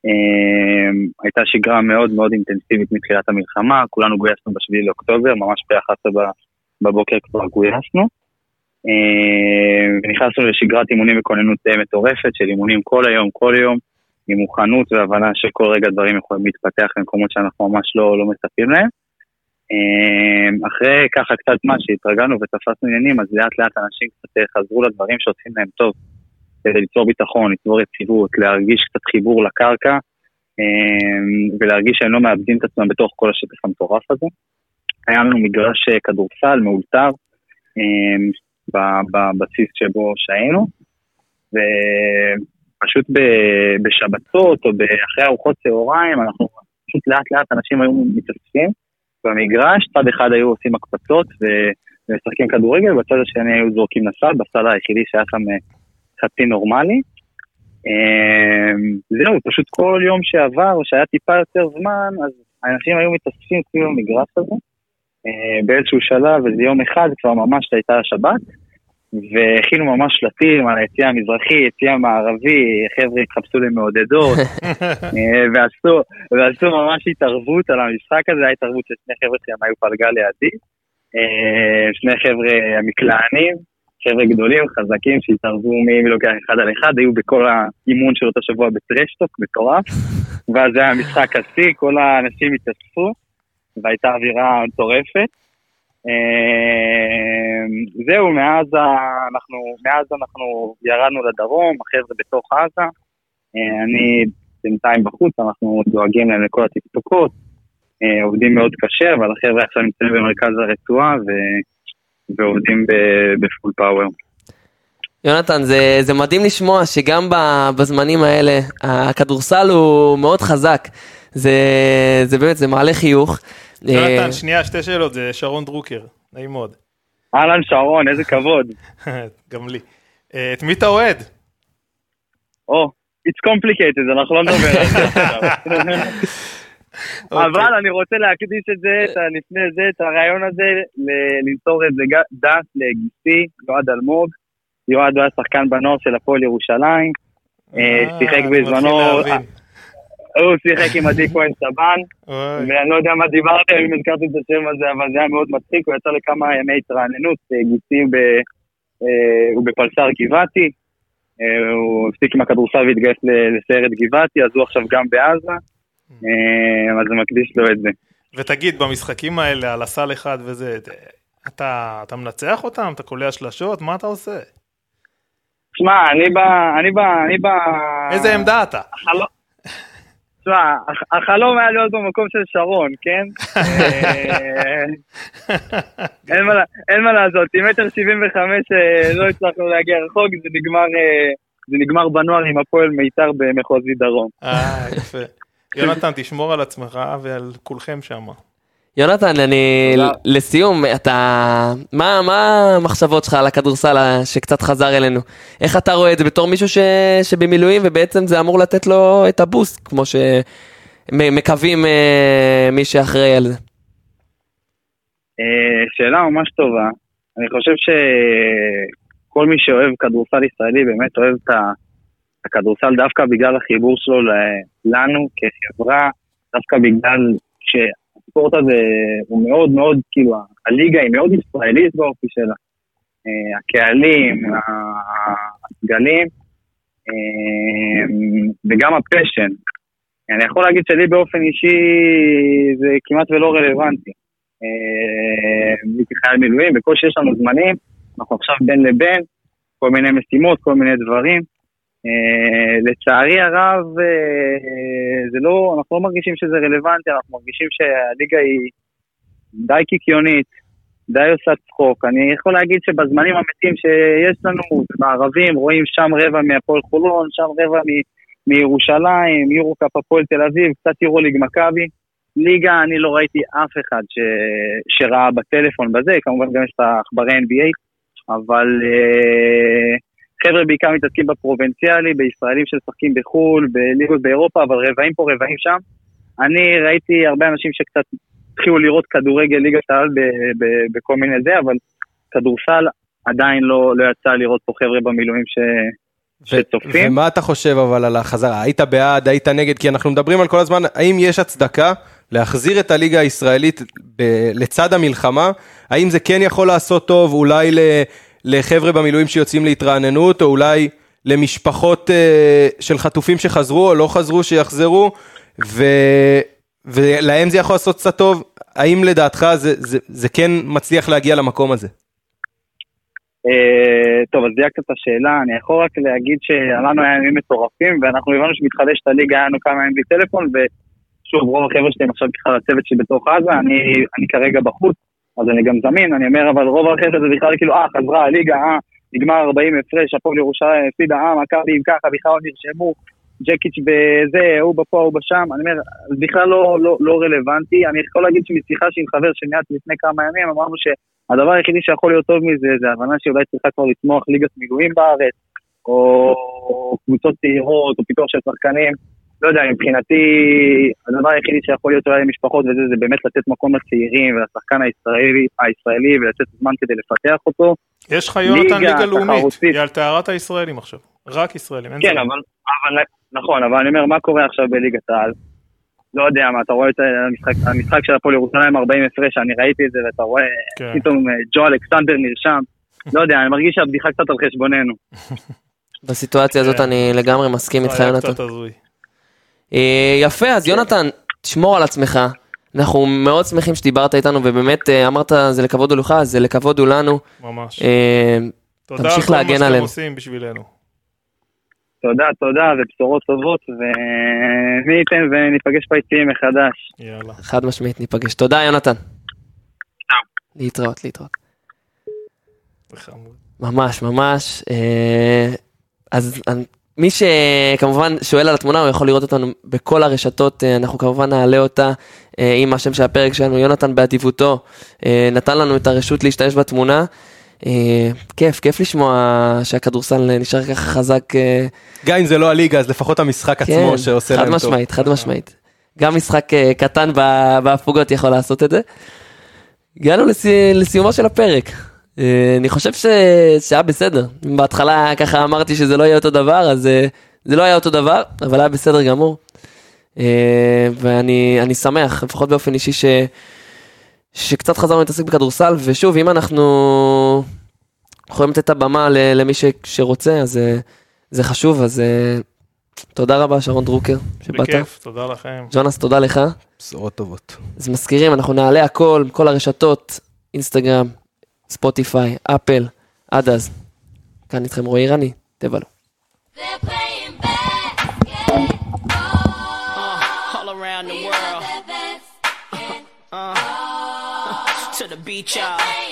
אה, הייתה שגרה מאוד מאוד אינטנסיבית מתחילת המלחמה, כולנו גויסנו ב-7 לאוקטובר, ממש ב-11 בבוקר כבר גויסנו. אה, ונכנסנו לשגרת אימונים וכוננות מטורפת של אימונים כל היום, כל יום, עם מוכנות והבנה שכל רגע דברים יכולים להתפתח במקומות שאנחנו ממש לא, לא מצפים להם. אה, אחרי ככה קצת מה שהתרגלנו ותפסנו עניינים, אז לאט לאט אנשים קצת אה, חזרו לדברים שעושים להם טוב, כדי ליצור ביטחון, ליצור יציבות, להרגיש קצת חיבור לקרקע, ולהרגיש שהם לא מאבדים את עצמם בתוך כל השטף המטורף הזה. היה לנו מגרש אה, כדורסל מאולתר ב- בבסיס שבו שהיינו, ופשוט בשבתות או אחרי ארוחות צהריים, אנחנו פשוט לאט לאט אנשים היו מתאספים במגרש, צד אחד היו עושים הקפצות ומשחקים כדורגל, בצד השני היו זורקים לסל, בסל היחידי שהיה שם אה, חצי נורמלי. אה, זהו, פשוט כל יום שעבר, או שהיה טיפה יותר זמן, אז האנשים היו מתאספים סביב המגרש הזה. אה, באיזשהו שלב, איזה יום אחד, כבר ממש הייתה השבת, והכינו ממש שלטים על היציאה המזרחי, יציאה מערבי, חבר'ה התחפשו למעודדות, אה, ועשו, ועשו ממש התערבות על המשחק הזה, הייתה התערבות של שני חבר'ה שהם היו פלגה לידי, אה, שני חבר'ה מקלענים, חבר'ה גדולים, חזקים, שהתערבו מי מי לוקח אחד על אחד, היו בכל האימון של אותו שבוע בטרשטוק, מטורף, ואז זה היה משחק השיא, כל האנשים התאספו, והייתה אווירה מטורפת. אה, זהו, מאז אנחנו, מאז אנחנו ירדנו לדרום, החבר'ה בתוך עזה. אה, אני בינתיים בחוץ, אנחנו דואגים להם לכל התקתוקות, אה, עובדים מאוד קשה, אבל החבר'ה עכשיו נמצאים במרכז הרצועה ו- ועובדים בפול פאוור. יונתן, זה, זה מדהים לשמוע שגם בזמנים האלה הכדורסל הוא מאוד חזק. זה, זה באמת, זה מעלה חיוך. אה, יונתן, שנייה, שתי שאלות, זה שרון דרוקר, נעים מאוד. אהלן שרון, איזה כבוד. גם לי. אה, את מי אתה אוהד? או, it's complicated, אנחנו לא נדבר על זה עכשיו. אוקיי. אבל אני רוצה להקדיש את זה, את לפני זה, את הרעיון הזה, למסור איזה ג- דף לגיסי, יועד אלמוג. יועד הוא היה שחקן בנוער של הפועל ירושלים. אה, שיחק אני מתחיל בזמנו, להבין. הוא שיחק עם עדי כהן סבן, ואני לא יודע מה דיברתם, אם הזכרתם את השם הזה, אבל זה היה מאוד מצחיק, הוא יצא לכמה ימי התרעננות, אה, גיסי ב- אה, הוא בפלס"ר גבעתי, אה, הוא הפסיק עם הכדורסל והתגייס לסיירת גבעתי, אז הוא עכשיו גם בעזה, אז אני מקדיש לו את זה. ותגיד, במשחקים האלה, על הסל אחד וזה, אתה, אתה מנצח אותם? אתה קולע שלשות? מה אתה עושה? תשמע, אני ב... אני ב... אני ב... איזה עמדה אתה? החלום... תשמע, הח- החלום היה להיות במקום של שרון, כן? אה, אין מה לה- אין מה לעשות, עם מטר שבעים וחמש אה, לא הצלחנו להגיע רחוק, זה נגמר, אה, זה נגמר בנוער עם הפועל מיתר במחוזי דרום. אה, יפה. יונתן, תשמור על עצמך ועל כולכם שם. יונתן, אני, תודה. לסיום, אתה, מה, מה המחשבות שלך על הכדורסל שקצת חזר אלינו? איך אתה רואה את זה בתור מישהו ש, שבמילואים ובעצם זה אמור לתת לו את הבוסט, כמו שמקווים אה, מי שאחראי על זה? אה, שאלה ממש טובה. אני חושב שכל מי שאוהב כדורסל ישראלי באמת אוהב את הכדורסל דווקא בגלל החיבור שלו לנו כחברה, דווקא בגלל שהספורט הזה הוא מאוד מאוד, כאילו, הליגה היא מאוד ישראלית באופי שלה. אה, הקהלים, הסגלים, אה, וגם הפשן. אני יכול להגיד שלי באופן אישי זה כמעט ולא רלוונטי. אה, הייתי חייל מילואים, בקושי יש לנו זמנים, אנחנו עכשיו בין לבין, כל מיני משימות, כל מיני דברים. אה, לצערי הרב, אה, זה לא, אנחנו לא מרגישים שזה רלוונטי, אנחנו מרגישים שהליגה היא, די קיקיונית, די עושה צחוק. אני יכול להגיד שבזמנים המתים שיש לנו, בערבים, רואים שם רבע מהפועל חולון, שם רבע מ- מירושלים, יורו-קאפ הפועל תל אביב, קצת יורו-ליג מכבי. ליגה, אני לא ראיתי אף אחד ש... שראה בטלפון בזה, כמובן גם יש את העכברי NBA, אבל אה, חבר'ה בעיקר מתעסקים בפרובינציאלי, בישראלים שמשחקים בחו"ל, בליגות באירופה, אבל רבעים פה, רבעים שם. אני ראיתי הרבה אנשים שקצת התחילו לראות כדורגל ליגת העל בכל מיני זה, אבל כדורסל עדיין לא, לא יצא לראות פה חבר'ה במילואים ש... שצופים. ומה אתה חושב אבל על החזרה? היית בעד, היית נגד? כי אנחנו מדברים על כל הזמן, האם יש הצדקה להחזיר את הליגה הישראלית ב- לצד המלחמה? האם זה כן יכול לעשות טוב אולי ל- לחבר'ה במילואים שיוצאים להתרעננות, או אולי למשפחות אה, של חטופים שחזרו או לא חזרו שיחזרו, ו... ולהם זה יכול לעשות קצת טוב? האם לדעתך זה, זה, זה כן מצליח להגיע למקום הזה? אה, טוב, אז דייקת את השאלה, אני יכול רק להגיד שלנו היה ימים מטורפים, ואנחנו הבנו שמתחדשת הליגה, היה לנו כמה ימים בלי טלפון, ושוב, רוב החבר'ה שלי עכשיו בכלל הצוות שלי בתוך עזה, אני, אני כרגע בחוץ, אז אני גם זמין, אני אומר, אבל רוב החבר'ה זה בכלל כאילו, אה, חזרה הליגה, אה, נגמר 40 הפרש, הפועל ירושלים הפסידה, אה, מכבי אם ככה, בכלל לא נרשמו, ג'קיץ' בזה, הוא בפה, הוא בשם, אני אומר, זה בכלל לא, לא, לא רלוונטי, אני יכול להגיד שמשיחה שעם חבר שניהלתי לפני כמה ימים, אמרנו ש... הדבר היחידי שיכול להיות טוב מזה זה הבנה שאולי צריכה כבר לצמוח ליגת מילואים בארץ, או קבוצות צעירות, או פיתוח של שחקנים. לא יודע, מבחינתי, הדבר היחידי שיכול להיות אולי למשפחות וזה, זה באמת לתת מקום לצעירים ולשחקן הישראלי, הישראלי ולתת זמן כדי לפתח אותו. יש לך יונתן ליגה לאומית. היא על טהרת הישראלים עכשיו. רק ישראלים, אין כן, זה. אבל, אבל, נכון, אבל אני אומר, מה קורה עכשיו בליגת העל? לא יודע מה, אתה רואה את המשחק, המשחק של הפועל ירושלים 40 הפרש, אני ראיתי את זה, ואתה רואה כן. פתאום אה, ג'ו אלכסנדר נרשם. לא יודע, אני מרגיש שהבדיחה קצת על חשבוננו. בסיטואציה הזאת כן. אני לגמרי מסכים איתך, יונתן. אה, יפה, אז יונתן, תשמור על עצמך. אנחנו מאוד שמחים שדיברת איתנו, ובאמת אה, אמרת, זה לכבוד הוא לך, זה לכבוד הוא לנו. ממש. אה, תודה על תמשיך כל מה להגן שאתם עלינו. עושים בשבילנו. תודה, תודה, ובשורות טובות, ומי ייתן וניפגש ביציעים מחדש. יאללה. חד משמעית ניפגש. תודה, יונתן. להתראות, להתראות. ממש, ממש. אה, אז מי שכמובן שואל על התמונה, הוא יכול לראות אותנו בכל הרשתות, אה, אנחנו כמובן נעלה אותה אה, עם השם של הפרק שלנו, יונתן באדיבותו, אה, נתן לנו את הרשות להשתמש בתמונה. כיף, כיף לשמוע שהכדורסל נשאר ככה חזק. גם אם זה לא הליגה, אז לפחות המשחק עצמו שעושה להם חד טוב. משמעית, חד משמעית. גם משחק קטן בהפוגות יכול לעשות את זה. הגענו לסי- לסיומו של הפרק. אה, אני חושב ש... שהיה בסדר. בהתחלה ככה אמרתי שזה לא יהיה אותו דבר, אז אה, זה לא היה אותו דבר, אבל היה בסדר גמור. אה, ואני אני שמח, לפחות באופן אישי, ש... שקצת חזרנו להתעסק בכדורסל, ושוב, אם אנחנו יכולים לתת את הבמה ל- למי ש... שרוצה, אז זה חשוב, אז תודה רבה, שרון דרוקר, שבאת. בכיף, תודה לכם. ג'ונס, תודה לך. בשורות טובות. אז מזכירים, אנחנו נעלה הכל, כל הרשתות, אינסטגרם, ספוטיפיי, אפל, עד אז. כאן איתכם רועי רני, תבלו. They're playing basketball. Uh, all around the. To beach, y'all.